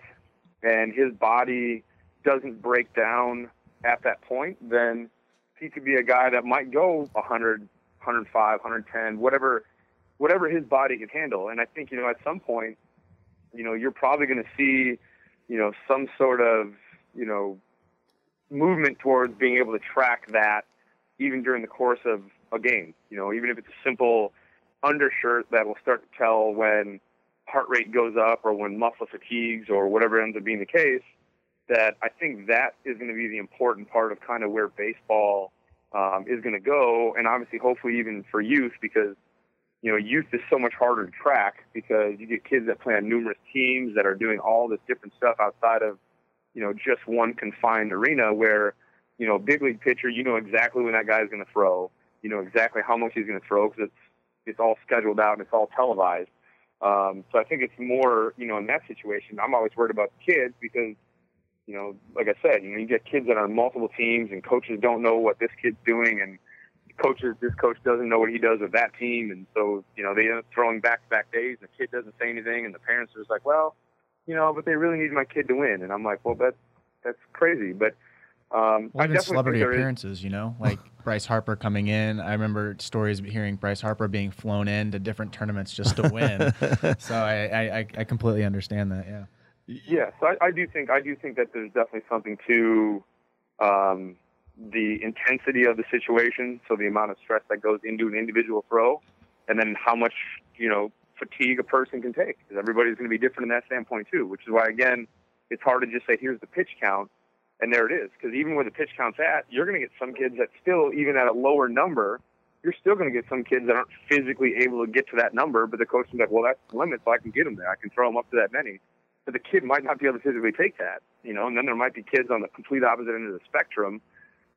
E: and his body doesn't break down at that point, then he could be a guy that might go 100 105, 110, whatever, whatever his body can handle. And I think you know at some point, you know, you're probably going to see, you know, some sort of you know movement towards being able to track that even during the course of a game. You know, even if it's a simple undershirt that will start to tell when heart rate goes up or when muscle fatigues or whatever ends up being the case, that I think that is going to be the important part of kind of where baseball um, is going to go, and obviously, hopefully, even for youth, because you know, youth is so much harder to track because you get kids that play on numerous teams that are doing all this different stuff outside of you know just one confined arena. Where you know, big league pitcher, you know exactly when that guy's going to throw, you know exactly how much he's going to throw because it's it's all scheduled out and it's all televised. Um, so I think it's more, you know, in that situation, I'm always worried about the kids because you know, like I said, you know, you get kids that are on multiple teams and coaches don't know what this kid's doing and coaches this coach doesn't know what he does with that team. And so, you know, they end up throwing back to back days. And the kid doesn't say anything and the parents are just like, Well, you know, but they really need my kid to win. And I'm like, Well that's that's crazy. But um
D: well,
E: I
D: even celebrity
E: think there is-
D: appearances, you know, like Bryce Harper coming in. I remember stories of hearing Bryce Harper being flown in to different tournaments just to win. <laughs> so I, I, I- I completely understand that. Yeah.
E: Yeah, so I, I do think I do think that there's definitely something to um, the intensity of the situation, so the amount of stress that goes into an individual throw, and then how much you know fatigue a person can take, because everybody's going to be different in that standpoint too. Which is why again, it's hard to just say here's the pitch count, and there it is, because even where the pitch count's at, you're going to get some kids that still even at a lower number. You're still going to get some kids that aren't physically able to get to that number, but the coach is like, well, that's the limit, so I can get them there. I can throw them up to that many but the kid might not be able to physically take that, you know, and then there might be kids on the complete opposite end of the spectrum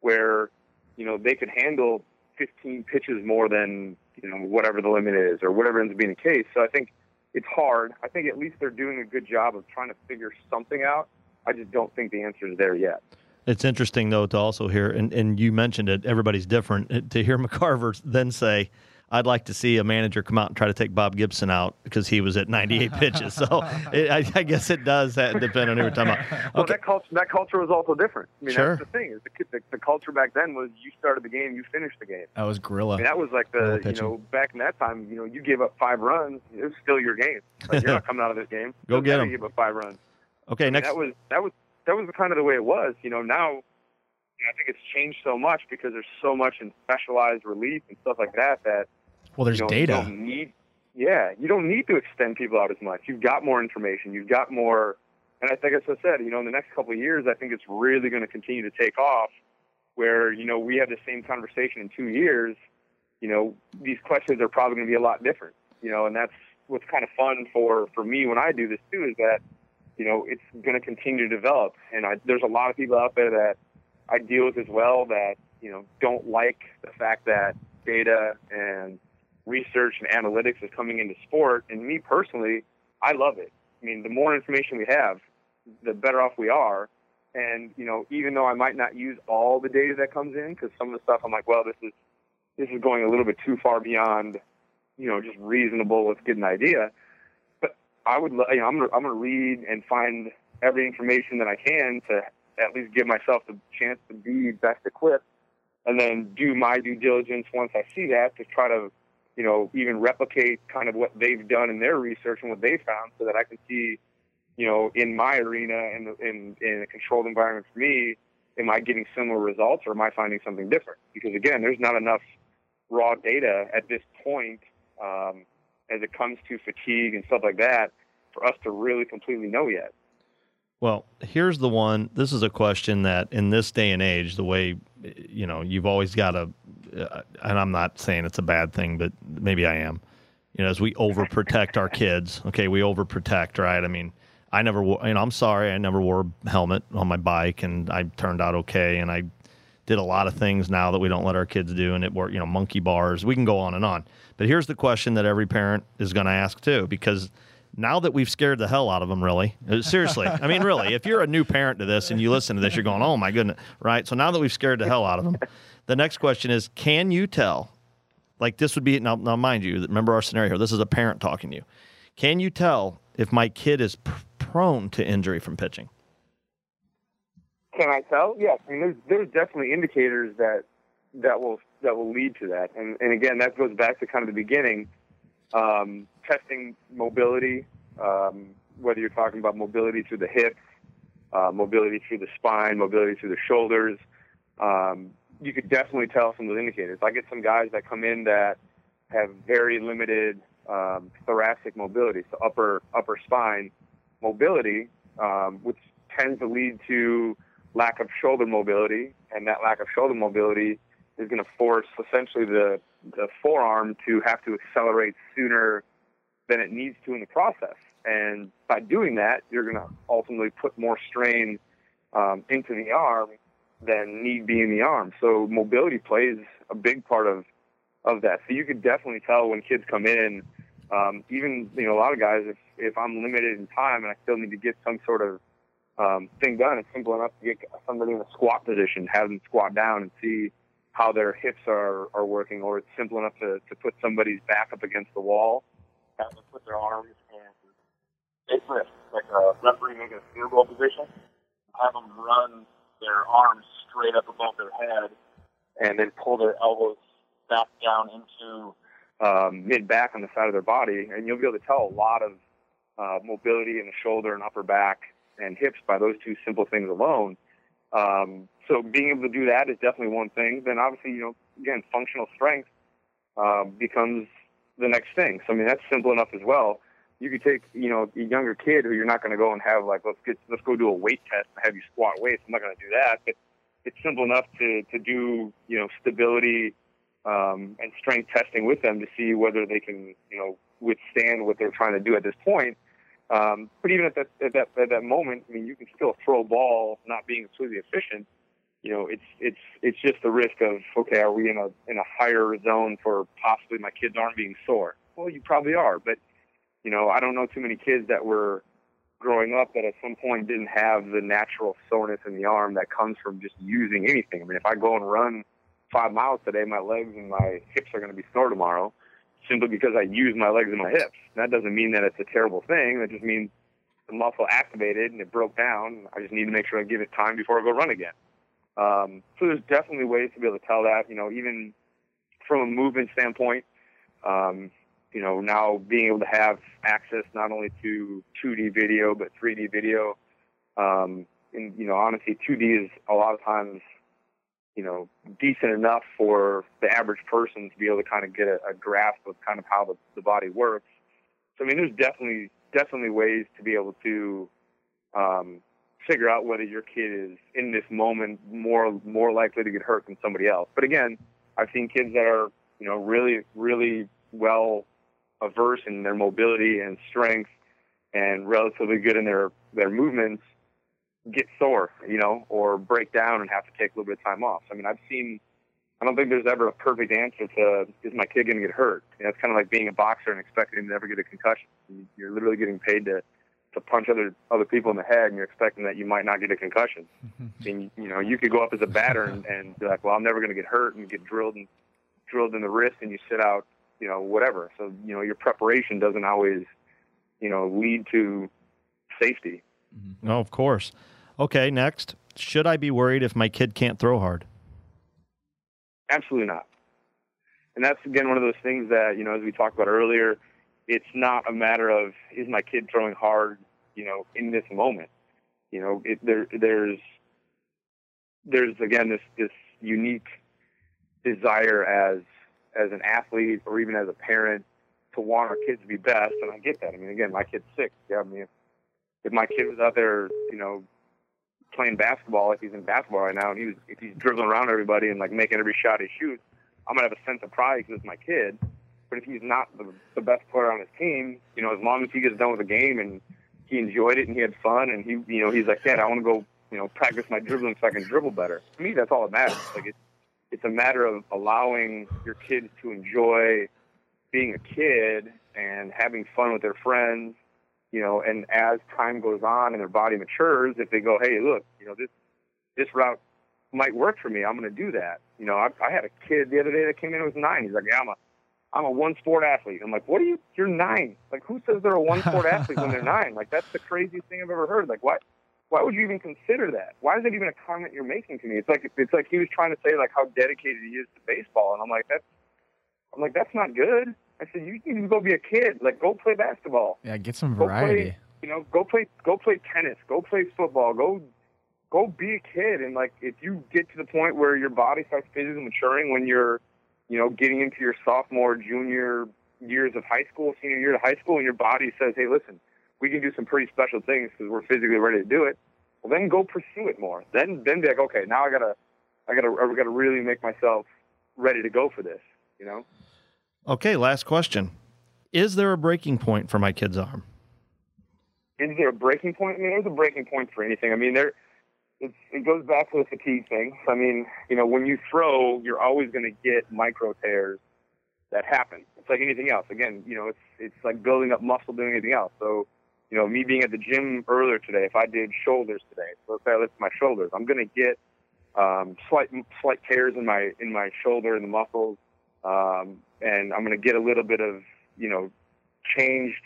E: where, you know, they could handle 15 pitches more than, you know, whatever the limit is or whatever ends up being the case. So I think it's hard. I think at least they're doing a good job of trying to figure something out. I just don't think the answer is there yet.
C: It's interesting though to also hear, and, and you mentioned it. Everybody's different. uh, To hear <laughs> McCarver then say, "I'd like to see a manager come out and try to take Bob Gibson out because he was at 98 <laughs> pitches." So it, I, I guess it does that depend on who we're talking about.
E: Well, that culture that culture was also different. I mean,
C: Sure.
E: that's the thing is the, the the culture back then was you started the game, you finished the game.
D: That was Gorilla.
E: I mean, that was like the you know back in that time. You know, you gave up five runs, it was still your game. Like, you're <laughs> not coming out of this game.
C: Go
E: Doesn't
C: get
E: matter
C: 'em.
E: You give up five runs.
C: Okay.
E: I mean,
C: Next,
E: that was that was that was kind of the way it was. You know, now you know, I think it's changed so much because there's so much in specialized relief and stuff like that that
D: well, there's
E: you, know, you
D: data.
E: don't need. Yeah, you don't need to extend people out as much. You've got more information. You've got more. And I think, as I said, you know, in the next couple of years, I think it's really going to continue to take off. Where you know we have the same conversation in two years, you know, these questions are probably going to be a lot different. You know, and that's what's kind of fun for for me when I do this too is that you know it's going to continue to develop. And I, there's a lot of people out there that I deal with as well that you know don't like the fact that data and research and analytics is coming into sport. And me personally, I love it. I mean, the more information we have, the better off we are. And you know, even though I might not use all the data that comes in, because some of the stuff I'm like, well, this is this is going a little bit too far beyond, you know, just reasonable. Let's get an idea. I would, you know, I'm gonna I'm gonna read and find every information that I can to at least give myself the chance to be best equipped, and then do my due diligence once I see that to try to, you know, even replicate kind of what they've done in their research and what they found, so that I can see, you know, in my arena and in, in a controlled environment for me, am I getting similar results or am I finding something different? Because again, there's not enough raw data at this point um, as it comes to fatigue and stuff like that for us to really completely know yet.
C: Well, here's the one. This is a question that in this day and age, the way you know, you've always got to, uh, and I'm not saying it's a bad thing, but maybe I am. You know, as we overprotect our kids, okay, we overprotect, right? I mean, I never, you know, I'm sorry, I never wore a helmet on my bike, and I turned out okay, and I did a lot of things now that we don't let our kids do, and it were, you know, monkey bars. We can go on and on. But here's the question that every parent is going to ask too, because now that we've scared the hell out of them, really, uh, seriously, I mean, really, if you're a new parent to this and you listen to this, you're going, oh my goodness, right? So now that we've scared the hell out of them, the next question is, can you tell? Like this would be now. Now, mind you, remember our scenario. This is a parent talking to you. Can you tell if my kid is pr- prone to injury from pitching?
E: Can I tell? Yes. I mean, there's there's definitely indicators that that will that will lead to that. And and again, that goes back to kind of the beginning, um, testing mobility. Um, whether you're talking about mobility through the hips, uh, mobility through the spine, mobility through the shoulders. Um, you could definitely tell some of the indicators. I get some guys that come in that have very limited um, thoracic mobility, so upper upper spine mobility, um, which tends to lead to lack of shoulder mobility, and that lack of shoulder mobility is going to force essentially the the forearm to have to accelerate sooner than it needs to in the process. And by doing that, you're going to ultimately put more strain um, into the arm than need be in the arm. So mobility plays a big part of of that. So you could definitely tell when kids come in, um, even you know a lot of guys, if if I'm limited in time and I still need to get some sort of um, thing done, it's simple enough to get somebody in a squat position, have them squat down and see how their hips are, are working, or it's simple enough to, to put somebody's back up against the wall, have them put their arms they lift, like a referee making a field goal position, have them run their arms straight up above their head, and then pull their elbows back down into um, mid back on the side of their body, and you'll be able to tell a lot of uh, mobility in the shoulder and upper back and hips by those two simple things alone. Um, so being able to do that is definitely one thing. Then obviously, you know, again, functional strength uh, becomes the next thing. So I mean, that's simple enough as well. You could take, you know, a younger kid who you're not going to go and have like, let's get, let's go do a weight test and have you squat weights. I'm not going to do that, but it's simple enough to to do, you know, stability um, and strength testing with them to see whether they can, you know, withstand what they're trying to do at this point. Um, but even at that, at that at that moment, I mean, you can still throw a ball, not being completely efficient. You know, it's it's it's just the risk of okay, are we in a in a higher zone for possibly my kids aren't being sore? Well, you probably are, but you know, I don't know too many kids that were growing up that at some point didn't have the natural soreness in the arm that comes from just using anything. I mean, if I go and run five miles today, my legs and my hips are going to be sore tomorrow simply because I use my legs and my hips. That doesn't mean that it's a terrible thing. That just means the muscle activated and it broke down. I just need to make sure I give it time before I go run again. Um, so there's definitely ways to be able to tell that, you know, even from a movement standpoint, um, you know, now being able to have access not only to 2D video, but 3D video. Um, and, you know, honestly, 2D is a lot of times you know, decent enough for the average person to be able to kind of get a, a grasp of kind of how the, the body works. So I mean, there's definitely definitely ways to be able to um, figure out whether your kid is in this moment more more likely to get hurt than somebody else. But again, I've seen kids that are you know really really well averse in their mobility and strength and relatively good in their their movements get sore, you know, or break down and have to take a little bit of time off. I mean, I've seen. I don't think there's ever a perfect answer to is my kid going to get hurt. You know, it's kind of like being a boxer and expecting him to never get a concussion. You're literally getting paid to to punch other other people in the head, and you're expecting that you might not get a concussion. <laughs> and you know, you could go up as a batter and, and be like, well, I'm never going to get hurt, and get drilled and drilled in the wrist, and you sit out, you know, whatever. So you know, your preparation doesn't always, you know, lead to safety. Mm-hmm.
C: No, of course. Okay, next. Should I be worried if my kid can't throw hard?
E: Absolutely not. And that's again one of those things that, you know, as we talked about earlier, it's not a matter of is my kid throwing hard, you know, in this moment. You know, it, there there's there's again this this unique desire as as an athlete or even as a parent to want our kids to be best, and I get that. I mean, again, my kid's six. Yeah, I mean, if, if my kid was out there, you know, playing basketball, if he's in basketball right now, and he's if he's dribbling around everybody and like making every shot he shoots, I'm gonna have a sense of pride because it's my kid. But if he's not the, the best player on his team, you know, as long as he gets done with the game and he enjoyed it and he had fun and he, you know, he's like, yeah, I want to go, you know, practice my dribbling so I can dribble better. To me, that's all that matters. Like it's it's a matter of allowing your kids to enjoy being a kid and having fun with their friends you know, and as time goes on and their body matures, if they go, hey, look, you know, this this route might work for me, I'm going to do that. You know, I, I had a kid the other day that came in and was nine. He's like, yeah, I'm a I'm a one sport athlete. I'm like, what are you? You're nine. Like, who says they're a one sport athlete when they're <laughs> nine? Like, that's the craziest thing I've ever heard. Like, what? why would you even consider that? Why is that even a comment you're making to me? It's like it's like he was trying to say like how dedicated he is to baseball, and I'm like that's I'm like that's not good. I said you need to go be a kid, like go play basketball.
D: Yeah, get some variety.
E: play, you know, go play go play tennis, go play football, go go be a kid and like if you get to the point where your body starts physically maturing when you're, you know, getting into your sophomore, junior years of high school, senior year of high school and your body says, "Hey, listen, we can do some pretty special things because we're physically ready to do it." Well, then go pursue it more. Then then be like, "Okay, now I got to I got to I got to really make myself ready to go for this," you know?
C: Okay, last question. Is there a breaking point for my kid's arm?
E: is there a breaking point? I mean, there's a breaking point for anything. I mean, there, it goes back to the fatigue thing. I mean, you know, when you throw, you're always going to get micro tears that happen. It's like anything else. Again, you know, it's it's like building up muscle doing anything else. So, you know, me being at the gym earlier today, if I did shoulders today, so let's say I lift my shoulders, I'm going to get um, slight slight tears in my in my shoulder and the muscles, um, and I'm going to get a little bit of you know changed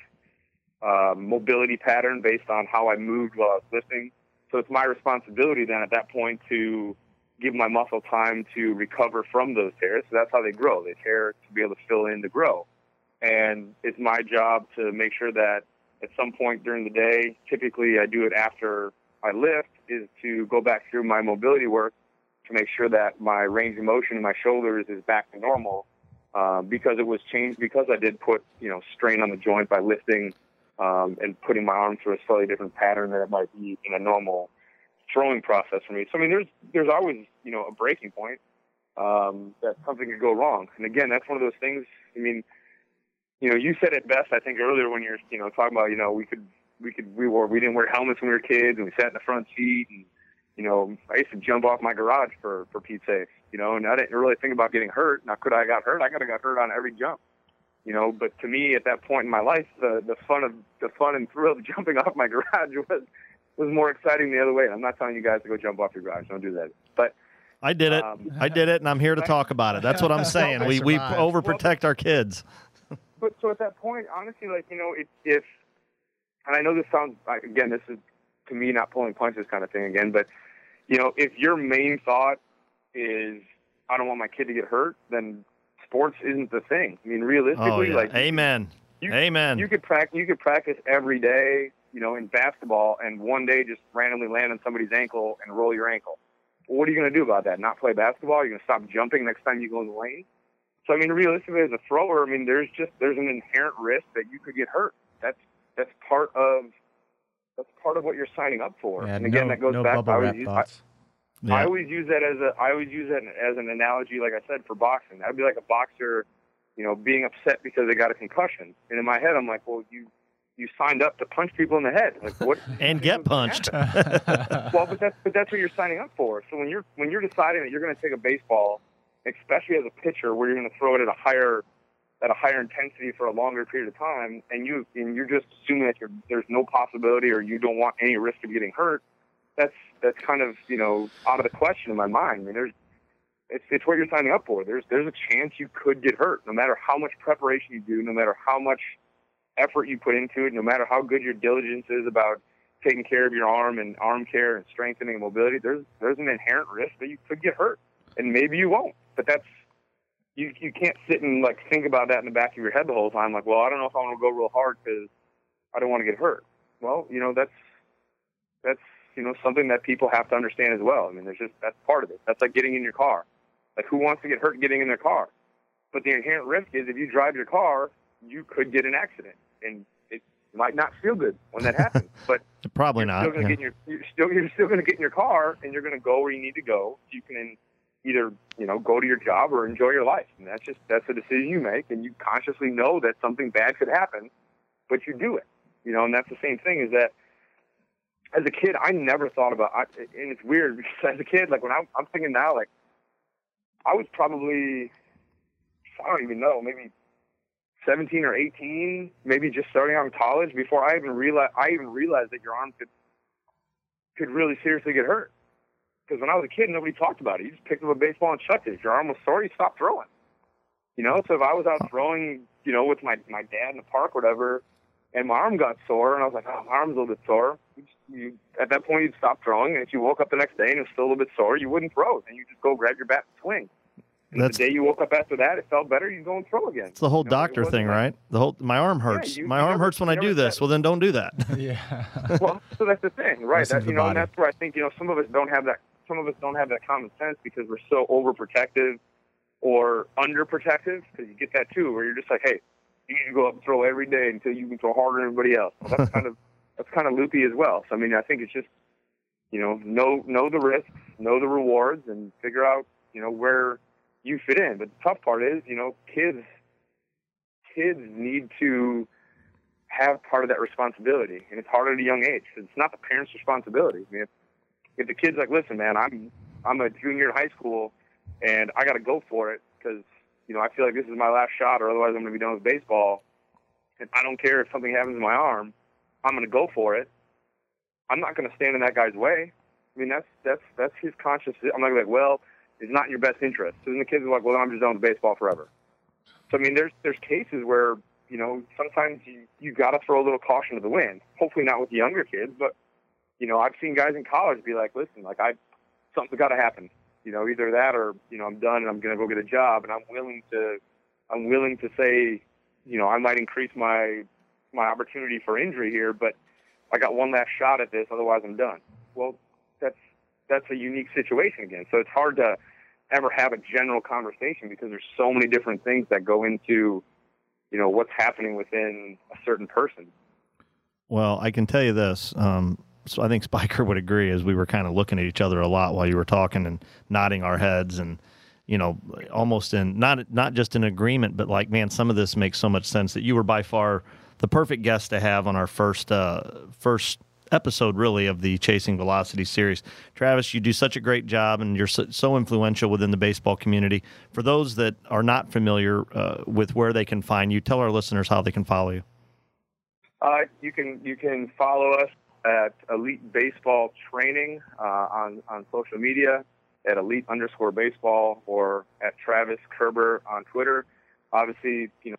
E: uh, mobility pattern based on how I moved while I was lifting. So it's my responsibility then at that point to give my muscle time to recover from those tears. So that's how they grow. They tear to be able to fill in to grow. And it's my job to make sure that at some point during the day, typically I do it after I lift, is to go back through my mobility work to make sure that my range of motion in my shoulders is back to normal. Uh, because it was changed because I did put you know strain on the joint by lifting um, and putting my arm through a slightly different pattern than it might be in a normal throwing process for me. So I mean, there's there's always you know a breaking point um, that something could go wrong. And again, that's one of those things. I mean, you know, you said it best I think earlier when you're you know talking about you know we could we could we wore we didn't wear helmets when we were kids and we sat in the front seat and you know I used to jump off my garage for for Pete's sake. You know, and I didn't really think about getting hurt. Now, could I have got hurt? I could have got hurt on every jump you know. But to me, at that point in my life, the the fun of the fun and thrill of <laughs> jumping off my garage was was more exciting the other way. I'm not telling you guys to go jump off your garage. Don't do that. But
C: I did it.
E: Um,
C: I did it, and I'm here to talk about it. That's what I'm <laughs> saying. We we
D: survived.
C: overprotect our kids. <laughs>
E: but so at that point, honestly, like you know, if if and I know this sounds like again, this is to me not pulling punches kind of thing again, but you know, if your main thought is I don't want my kid to get hurt, then sports isn't the thing. I mean, realistically,
C: Oh yeah.
E: like
C: Amen.
E: You-
C: Amen.
E: you could practice you could practice every day, you know, in basketball, and one day just randomly land on somebody's ankle and roll your ankle. Well, what are you going to do about that? Not play basketball? You're going to stop jumping next time you go in the lane? So I mean, realistically, as a thrower, I mean, there's just there's an inherent risk that you could get hurt. That's that's part of that's part of what you're signing up for.
D: Yeah,
E: and again,
D: no,
E: that goes
D: no
E: back.
D: bubble
E: I
D: wrap
E: always, use, I,
D: thoughts.
E: I always use that as a I always use that as an analogy, like I said, for boxing. That'd be like a boxer, you know, being upset because they got a concussion. And in my head, I'm like, well, you you signed up to punch people in the head. Like what? <laughs>
C: and get punched. <laughs>
E: well, but that's but that's what you're signing up for. So when you're when you're deciding that you're going to take a baseball, especially as a pitcher, where you're going to throw it at a higher at a higher intensity for a longer period of time, and you and you're just assuming that there's no possibility or you don't want any risk of getting hurt, that's that's kind of you know out of the question in my mind. I mean, there's it's it's what you're signing up for. There's there's a chance you could get hurt, no matter how much preparation you do, no matter how much effort you put into it, no matter how good your diligence is about taking care of your arm and arm care and strengthening and mobility, there's there's an inherent risk that you could get hurt, and maybe you won't. But that's you you can't sit and like think about that in the back of your head the whole time. Like, well, I don't know if I want to go real hard because I don't want to get hurt. Well, you know that's that's you know something that people have to understand as well. I mean, there's just that's part of it. That's like getting in your car. Like, who wants to get hurt getting in their car? But the inherent risk is if you drive your car, you could get an accident, and it might not feel good when that happens. <laughs> But
C: Probably not.
E: Still gonna
C: yeah.
E: get in your, you're still you're still going to get in your car, and you're going to go where you need to go. So you can either you know go to your job or enjoy your life, and that's just that's a decision you make, and you consciously know that something bad could happen, but you do it. You know, and that's the same thing. Is that as a kid, I never thought about, I, and it's weird <laughs> because as a kid, like when I'm, I'm thinking now, like I was probably I don't even know, maybe 17 or 18, maybe just starting out in college before I even realized I even realized that your arm could could really seriously get hurt. Because when I was a kid, nobody talked about it. You just picked up a baseball and chucked it. If your arm was sore, you stopped throwing. You know, so if I was out throwing, you know, with my my dad in the park, or whatever, and my arm got sore, and I was like, oh, my arm's a little bit sore. You, you at that point you'd stop throwing, and if you woke up the next day and it was still a little bit sore, you wouldn't throw, and you just go grab your bat and swing. And
C: That's-
E: the day you woke up after that, it felt better. You go and throw again.
C: It's the whole
E: You know,
C: doctor thing,
E: like-
C: right? The whole my arm hurts.
E: you-
C: my
E: you
C: arm
E: never-
C: hurts when I do this.
E: said-
C: Well, then don't do that. <laughs>
D: yeah.
E: well, so that's the thing, right?
D: Listen
E: That you know, and that's where I think you know some of us don't have that. Some of us don't have that common sense because we're so overprotective or underprotective. Because you get that too, where you're just like, hey, you need to go up and throw every day until you can throw harder than everybody else. Well, that's <laughs> kind of that's kind of loopy as well. So I mean, I think it's just you know know know the risks, know the rewards, and figure out you know where you fit in. But the tough part is, you know, kids kids need to have part of that responsibility, and it's hard at a young age. It's not the parents' responsibility. I mean, if, if the kid's like, "Listen, man, I'm I'm a junior in high school, and I got to go for it because you know I feel like this is my last shot, or otherwise I'm going to be done with baseball, and I don't care if something happens to my arm, I'm going to go for it. I'm not going to stand in that guy's way. I mean, that's that's that's his conscious. I'm not like, well, it's not in your best interest. So then the kids are like, well, then I'm just done with baseball forever. So I mean, there's there's cases where you know sometimes you you got to throw a little caution to the wind. Hopefully not with the younger kids, but you know I've seen guys in college be like, listen, like I something's got to happen. You know, either that or you know I'm done and I'm gonna go get a job, and I'm willing to I'm willing to say, you know, I might increase my my opportunity for injury here, but I got one last shot at this, otherwise I'm done. Well, that's that's a unique situation again. So it's hard to ever have a general conversation because there's so many different things that go into, you know, what's happening within a certain person.
C: Well, I can tell you this. Um, I think Spiker would agree as we were kind of looking at each other a lot while you were talking and nodding our heads and you know almost in not not just in agreement but like man some of this makes so much sense that you were by far the perfect guest to have on our first uh, first episode really of the Chasing Velocity series. Travis, you do such a great job and you're so, so influential within the baseball community. For those that are not familiar uh, with where they can find you, tell our listeners how they can follow you.
E: Uh, you can you can follow us at Elite Baseball Training uh, on on social media at Elite underscore Baseball or at Travis Kerber on Twitter. Obviously, you know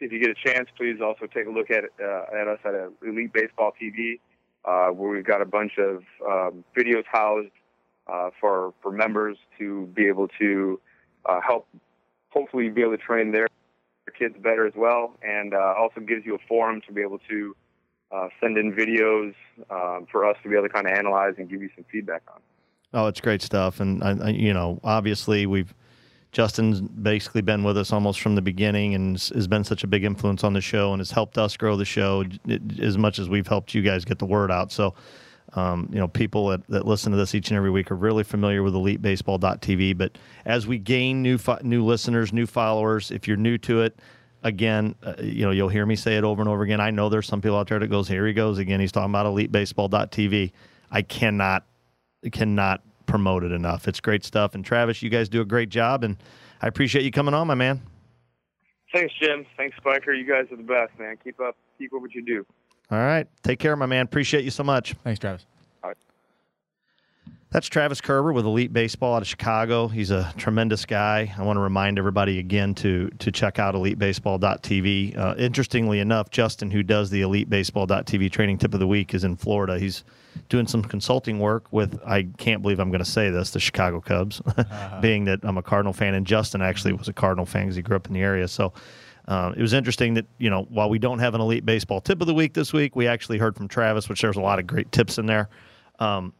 E: if you get a chance, please also take a look at uh, at us at Elite Baseball TV, uh, where we've got a bunch of um, videos housed uh, for for members to be able to uh, help, hopefully, be able to train their kids better as well, and uh, also gives you a forum to be able to uh, send in videos um, for us to be able to kind of analyze and give you some feedback on.
C: Oh, it's great stuff, and I, I, you know, obviously we've Justin's basically been with us almost from the beginning, and has been such a big influence on the show, and has helped us grow the show as much as we've helped you guys get the word out. So, um, you know, people that, that listen to this each and every week are really familiar with EliteBaseball.tv. But as we gain new new listeners, new followers, if you're new to it, again, uh, you know, you'll hear me say it over and over again. I know there's some people out there that goes, here he goes again. He's talking about EliteBaseball.tv. I cannot cannot promote it enough. It's great stuff. And Travis, you guys do a great job, and I appreciate you coming on, my man.
E: Thanks, Jim. Thanks, Spiker. You guys are the best, man. Keep up, keep up what you do.
C: All right, take care, my man. Appreciate you so much.
D: Thanks, Travis.
C: That's Travis Kerber with Elite Baseball out of Chicago. He's a tremendous guy. I want to remind everybody again to to check out EliteBaseball.tv. Uh, interestingly enough, Justin, who does the EliteBaseball.tv training tip of the week, is in Florida. He's doing some consulting work with. I can't believe I'm going to say this: the Chicago Cubs, <laughs> being that I'm a Cardinal fan, and Justin actually was a Cardinal fan because he grew up in the area. So. Um, it was interesting that you know while we don't have an elite baseball tip of the week this week, we actually heard from Travis, which there's a lot of great tips in there. Um,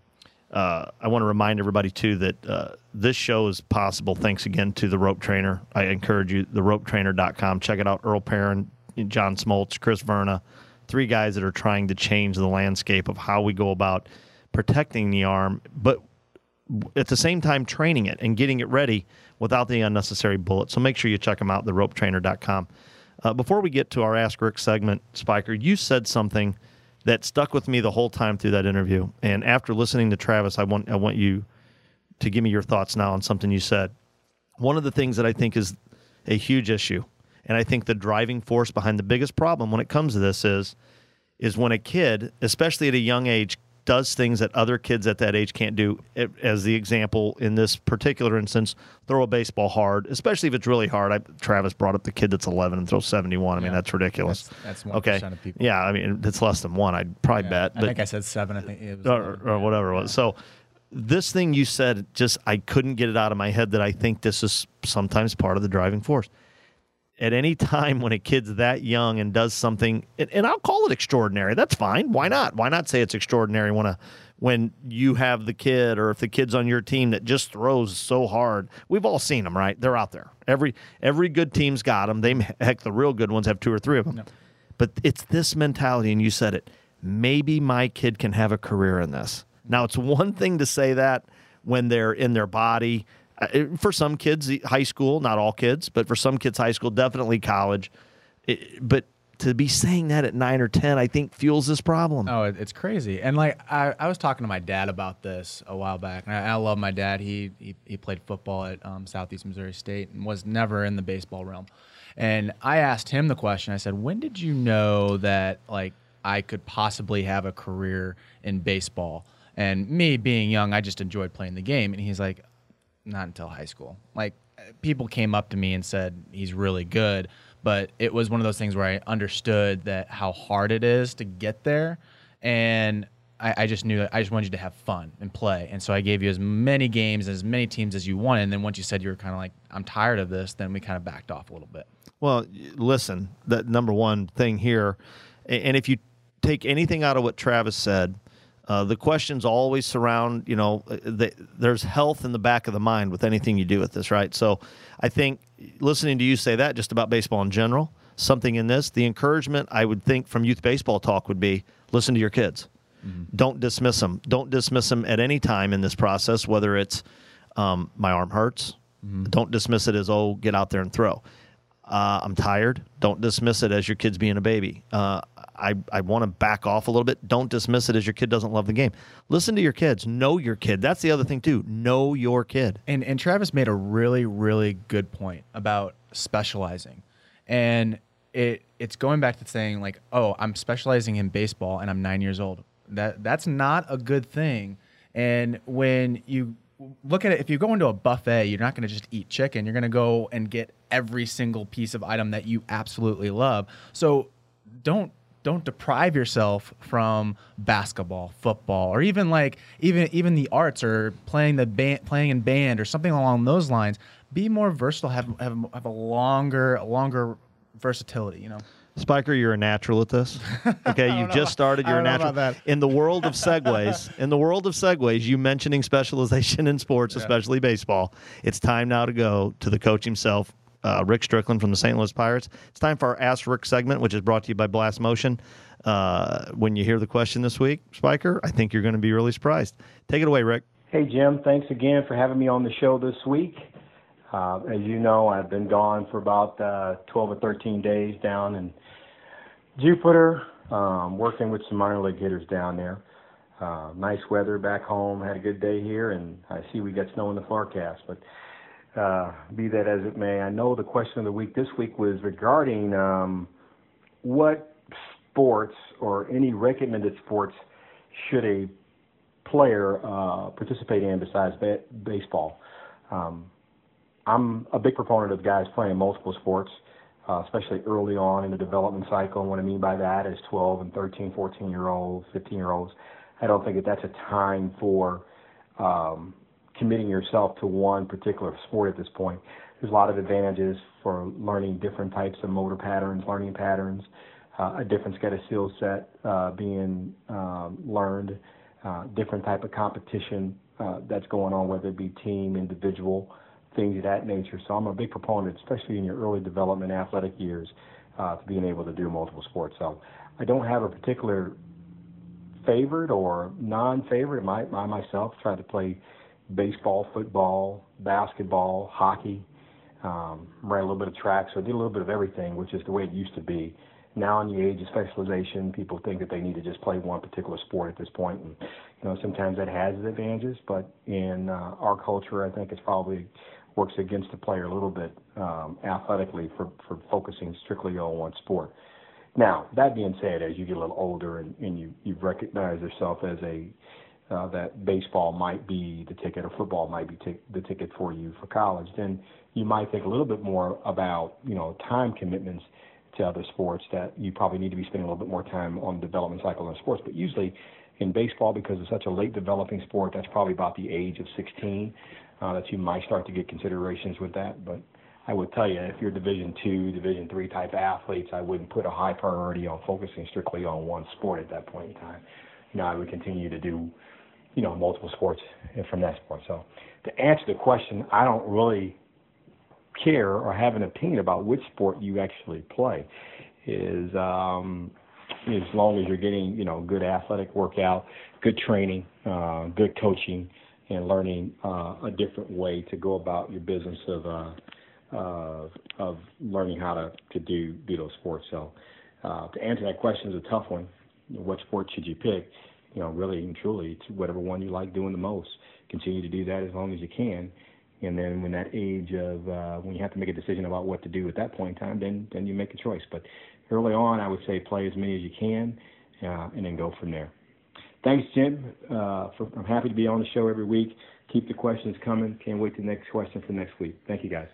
C: uh, I want to remind everybody too that uh, this show is possible thanks again to the rope trainer. I encourage you, theropetrainer.com. Check it out. Earl Perrin, John Smoltz, Chris Verna, three guys that are trying to change the landscape of how we go about protecting the arm, but at the same time training it and getting it ready without the unnecessary bullets. So make sure you check them out, theropetrainer.com. Uh, before we get to our Ask Rick segment, Spiker, you said something that stuck with me the whole time through that interview. And after listening to Travis, I want I want you to give me your thoughts now on something you said. One of the things that I think is a huge issue, and I think the driving force behind the biggest problem when it comes to this is is when a kid, especially at a young age, does things that other kids at that age can't do. It- As the example in this particular instance, throw a baseball hard, especially if it's really hard. I, Travis brought up the kid that's 11 and throws 71. I mean, that's ridiculous.
D: That's- that's 1%
C: okay.
D: of people.
C: Yeah, I mean, it's less than one. I'd probably
D: Yeah,
C: bet.
D: I think I said seven. I think it was
C: or, or whatever it was. So this thing you said, just I couldn't get it out of my head that I think this is sometimes part of the driving force. At any time when a kid's that young and does something, and, and I'll call it extraordinary. That's fine. Why not? Why not say it's extraordinary when a when you have the kid or if the kid's on your team that just throws so hard? We've all seen them, right? They're out there. Every every good team's got them. They <laughs> heck, the real good ones have two or three of them. But it's this mentality, and you said it. Maybe my kid can have a career in this. Now, it's one thing to say that when they're in their body. Uh, For some kids, high school, not all kids, but for some kids, high school, definitely college. It- but to be saying that at nine or 10, I think fuels this problem.
D: Oh, it's crazy. And like I, I was talking to my dad about this a while back, and I, I love my dad. He he, he played football at um, Southeast Missouri State and was never in the baseball realm. And I asked him the question. I said, "When did you know that like I could possibly have a career in baseball?" And me being young, I just enjoyed playing the game. And he's like, not until high school. Like people came up to me and said he's really good, but it was one of those things where I understood that how hard it is to get there, and I, I just knew that I just wanted you to have fun and play, and so I gave you as many games, and as many teams as you wanted. And then once you said you were kind of like, I'm tired of this, then we kind of backed off a little bit.
C: Well, listen, the number one thing here, and if you take anything out of what Travis said, uh, the questions always surround, you know, uh, the, there's health in the back of the mind with anything you do with this, right? So I think listening to you say that just about baseball in general, something in this, the encouragement I would think from youth baseball talk would be listen to your kids. Don't dismiss them. Don't dismiss them at any time in this process, whether it's um, my arm hurts. Don't dismiss it as, oh, get out there and throw. Uh, I'm tired. Don't dismiss it as your kid's being a baby. Uh, I, I want to back off a little bit. Don't dismiss it as your kid doesn't love the game. Listen to your kids. Know your kid. That's the other thing, too. Know your kid.
D: And and Travis made a really really good point about specializing, and it it's going back to saying like, oh, I'm specializing in baseball and I'm nine years old. That that's not a good thing. And when you look at it, if you go into a buffet, you're not going to just eat chicken. You're going to go and get every single piece of item that you absolutely love. So don't don't deprive yourself from basketball, football, or even like even even the arts or playing the band, playing in band or something along those lines. Be more versatile. Have have, have a longer longer versatility. You know.
C: Spiker, you're a natural at this. Okay, <laughs> you've just started.
D: I
C: You're a natural.
D: that.
C: In the world of segues, in the world of segues, you mentioning specialization in sports, especially baseball. It's time now to go to the coach himself, uh, Rick Strickland from the St. Louis Pirates. It's time for our Ask Rick segment, which is brought to you by Blast Motion. Uh, when you hear the question this week, Spiker, I think you're going to be really surprised. Take it away, Rick.
F: Hey, Jim. Thanks again for having me on the show this week. Uh, as you know, I've been gone for about uh, 12 or 13 days down in Jupiter, um, working with some minor league hitters down there. Uh, nice weather back home. Had a good day here, and I see we got snow in the forecast. But uh, be that as it may, I know the question of the week this week was regarding um, what sports or any recommended sports should a player uh, participate in besides ba- baseball. Um, I'm a big proponent of guys playing multiple sports, especially early on in the development cycle. And what I mean by that is 12 and 13, 14 year olds, 15 year olds. I don't think that that's a time for um, committing yourself to one particular sport at this point. There's a lot of advantages for learning different types of motor patterns, learning patterns, uh, a different set of skill set uh, being um, learned, uh, different type of competition uh, that's going on, whether it be team, individual, things of that nature. So I'm a big proponent, especially in your early development athletic years, uh, to being able to do multiple sports. So I don't have a particular favorite or non-favorite. My, I myself tried to play baseball, football, basketball, hockey, um, ran a little bit of track, so I did a little bit of everything, which is the way it used to be. Now, in the age of specialization, people think that they need to just play one particular sport at this point, and you know sometimes that has its advantages. But in uh, our culture, I think it's probably works against the player a little bit um, athletically for for focusing strictly on one sport. Now, that being said, as you get a little older and, and you you recognize yourself as a uh, that baseball might be the ticket or football might be t- the ticket for you for college, then you might think a little bit more about you know time commitments to other sports that you probably need to be spending a little bit more time on the development cycle in sports. But usually in baseball, because it's such a late developing sport, that's probably about the age of 16 uh, that you might start to get considerations with that. But I would tell you, if you're Division two, Division three type athletes, I wouldn't put a high priority on focusing strictly on one sport at that point in time. You know, I would continue to do, you know, multiple sports from that sport. So to answer the question, I don't really care or have an opinion about which sport you actually play. Is um, as long as you're getting you know good athletic workout, good training, uh, good coaching, and learning uh, a different way to go about your business of uh, uh, of learning how to, to do do those sports. So uh, to answer that question is a tough one. What sport should you pick? You know, really and truly, it's whatever one you like doing the most. Continue to do that as long as you can and then when that age of uh, when you have to make a decision about what to do at that point in time, then then you make a choice. But early on, I would say play as many as you can, and then go from there. Thanks, Jim. Uh, for, I'm happy to be on the show every week. Keep the questions coming. Can't wait to the next question for next week. Thank you, guys.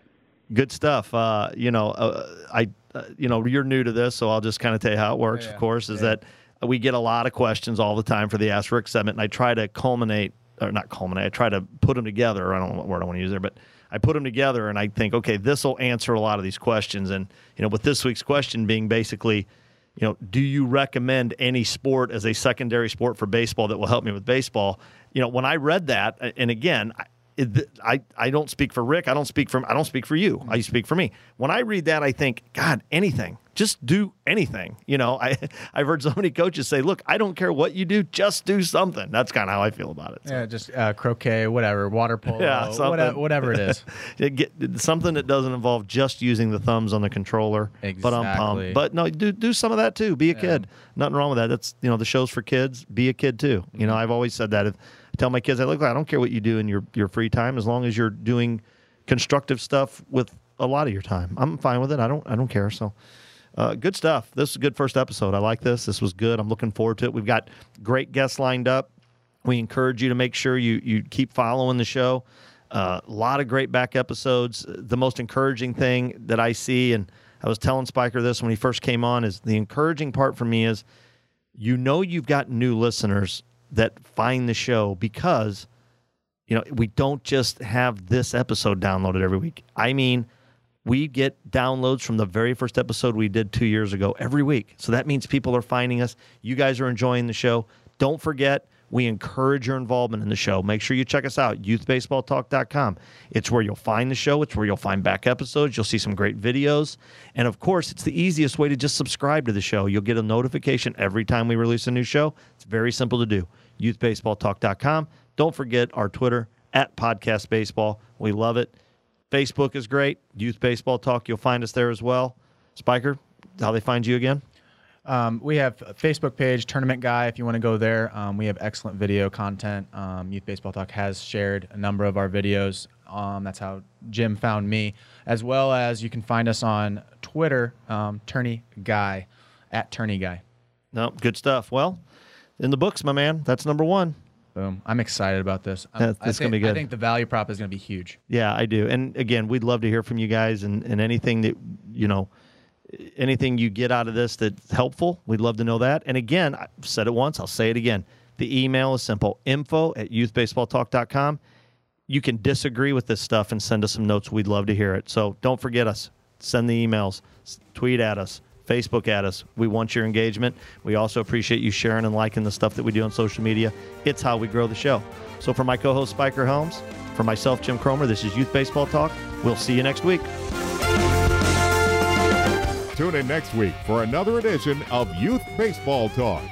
C: Good stuff. Uh, you know, uh, I, uh, you know, you're new to this, so I'll just kind of tell you how it works. Yeah, of course, is yeah. that we get a lot of questions all the time for the Ask Rick segment, and I try to culminate or not culminate. I try to put them together. I don't know what word I want to use there, but I put them together and I think, okay, this will answer a lot of these questions. And you know, with this week's question being basically, you know, do you recommend any sport as a secondary sport for baseball that will help me with baseball? You know, when I read that, and again, it, I, I don't speak for Rick. I don't speak for I don't speak for you. I speak for me. When I read that, I think, God, anything just do anything. You know, I <laughs> I've heard so many coaches say, "Look, I don't care what you do, just do something." That's kind of how I feel about it.
D: So. Yeah, just uh, croquet, whatever, water polo, yeah, whatever, whatever, it is. <laughs>
C: Get, something that doesn't involve just using the thumbs on the controller.
D: Exactly.
C: But I'm pumped. But no, do do some of that too. Be a yeah. kid. Nothing wrong with that. That's you know the show's for kids. Be a kid too. Mm-hmm. You know, mm-hmm. I've always said that. If, I tell my kids, I look, like I don't care what you do in your your free time, as long as you're doing constructive stuff with a lot of your time. I'm fine with it. I don't I don't care. So. Uh, good stuff. This is a good first episode. I like this. This was good. I'm looking forward to it. We've got great guests lined up. We encourage you to make sure you you keep following the show. A uh, lot of great back episodes. The most encouraging thing that I see, and I was telling Spiker this when he first came on, is the encouraging part for me is you know you've got new listeners that find the show because you know we don't just have this episode downloaded every week. I mean we get downloads from the very first episode we did two years ago every week. So that means people are finding us. You guys are enjoying the show. Don't forget, we encourage your involvement in the show. Make sure you check us out, youthbaseballtalk.com. It's where you'll find the show, it's where you'll find back episodes, you'll see some great videos. And of course, it's the easiest way to just subscribe to the show. You'll get a notification every time we release a new show. It's very simple to do. youthbaseballtalk.com. Don't forget our Twitter at Podcast Baseball. We love it. Facebook is great. Youth Baseball Talk, you'll find us there as well. Spiker, how they find you again?
D: Um, we have a Facebook page, Tournament Guy, if you want to go there. Um, we have excellent video content. Um, Youth Baseball Talk has shared a number of our videos. Um, that's how Jim found me, as well as you can find us on Twitter, um, Tourney Guy, at Tourney Guy.
C: No, good stuff. Well, in the books, my man. That's number one.
D: Boom. I'm excited about this.
C: It's going to be good. I
D: think the value prop is going to be huge.
C: Yeah, I do. And again, we'd love to hear from you guys and, and anything that, you know, anything you get out of this that's helpful. We'd love to know that. And again, I've said it once, I'll say it again. The email is simple info at youthbaseballtalk.com. You can disagree with this stuff and send us some notes. We'd love to hear it. So don't forget us. Send the emails, tweet at us. Facebook at us. We want your engagement. We also appreciate you sharing and liking the stuff that we do on social media. It's how we grow the show. So, for my co host, Spiker Holmes, for myself, Jim Cromer, this is Youth Baseball Talk. We'll see you next week.
B: Tune in next week for another edition of Youth Baseball Talk.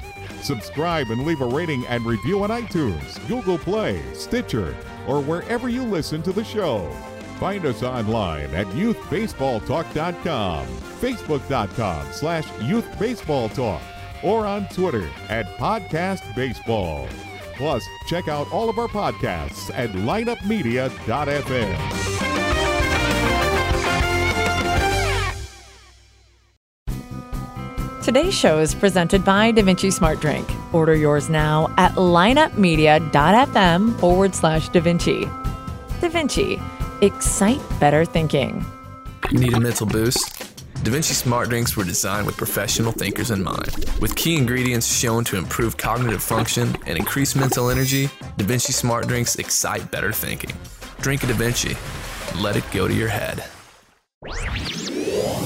B: Subscribe and leave a rating and review on iTunes, Google Play, Stitcher, or wherever you listen to the show. Find us online at youthbaseballtalk.com, facebook.com slash youthbaseballtalk, or on Twitter at podcastbaseball. Plus, check out all of our podcasts at lineupmedia.fm.
G: Today's show is presented by DaVinci Smart Drink. Order yours now at lineupmedia.fm forward slash DaVinci. DaVinci, excite better thinking.
H: You need a mental boost? DaVinci Smart Drinks were designed with professional thinkers in mind. With key ingredients shown to improve cognitive function and increase mental energy, DaVinci Smart Drinks excite better thinking. Drink a DaVinci. Let it go to your head.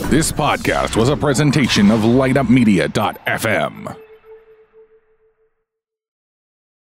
A: This podcast was a presentation of lineupmedia.fm.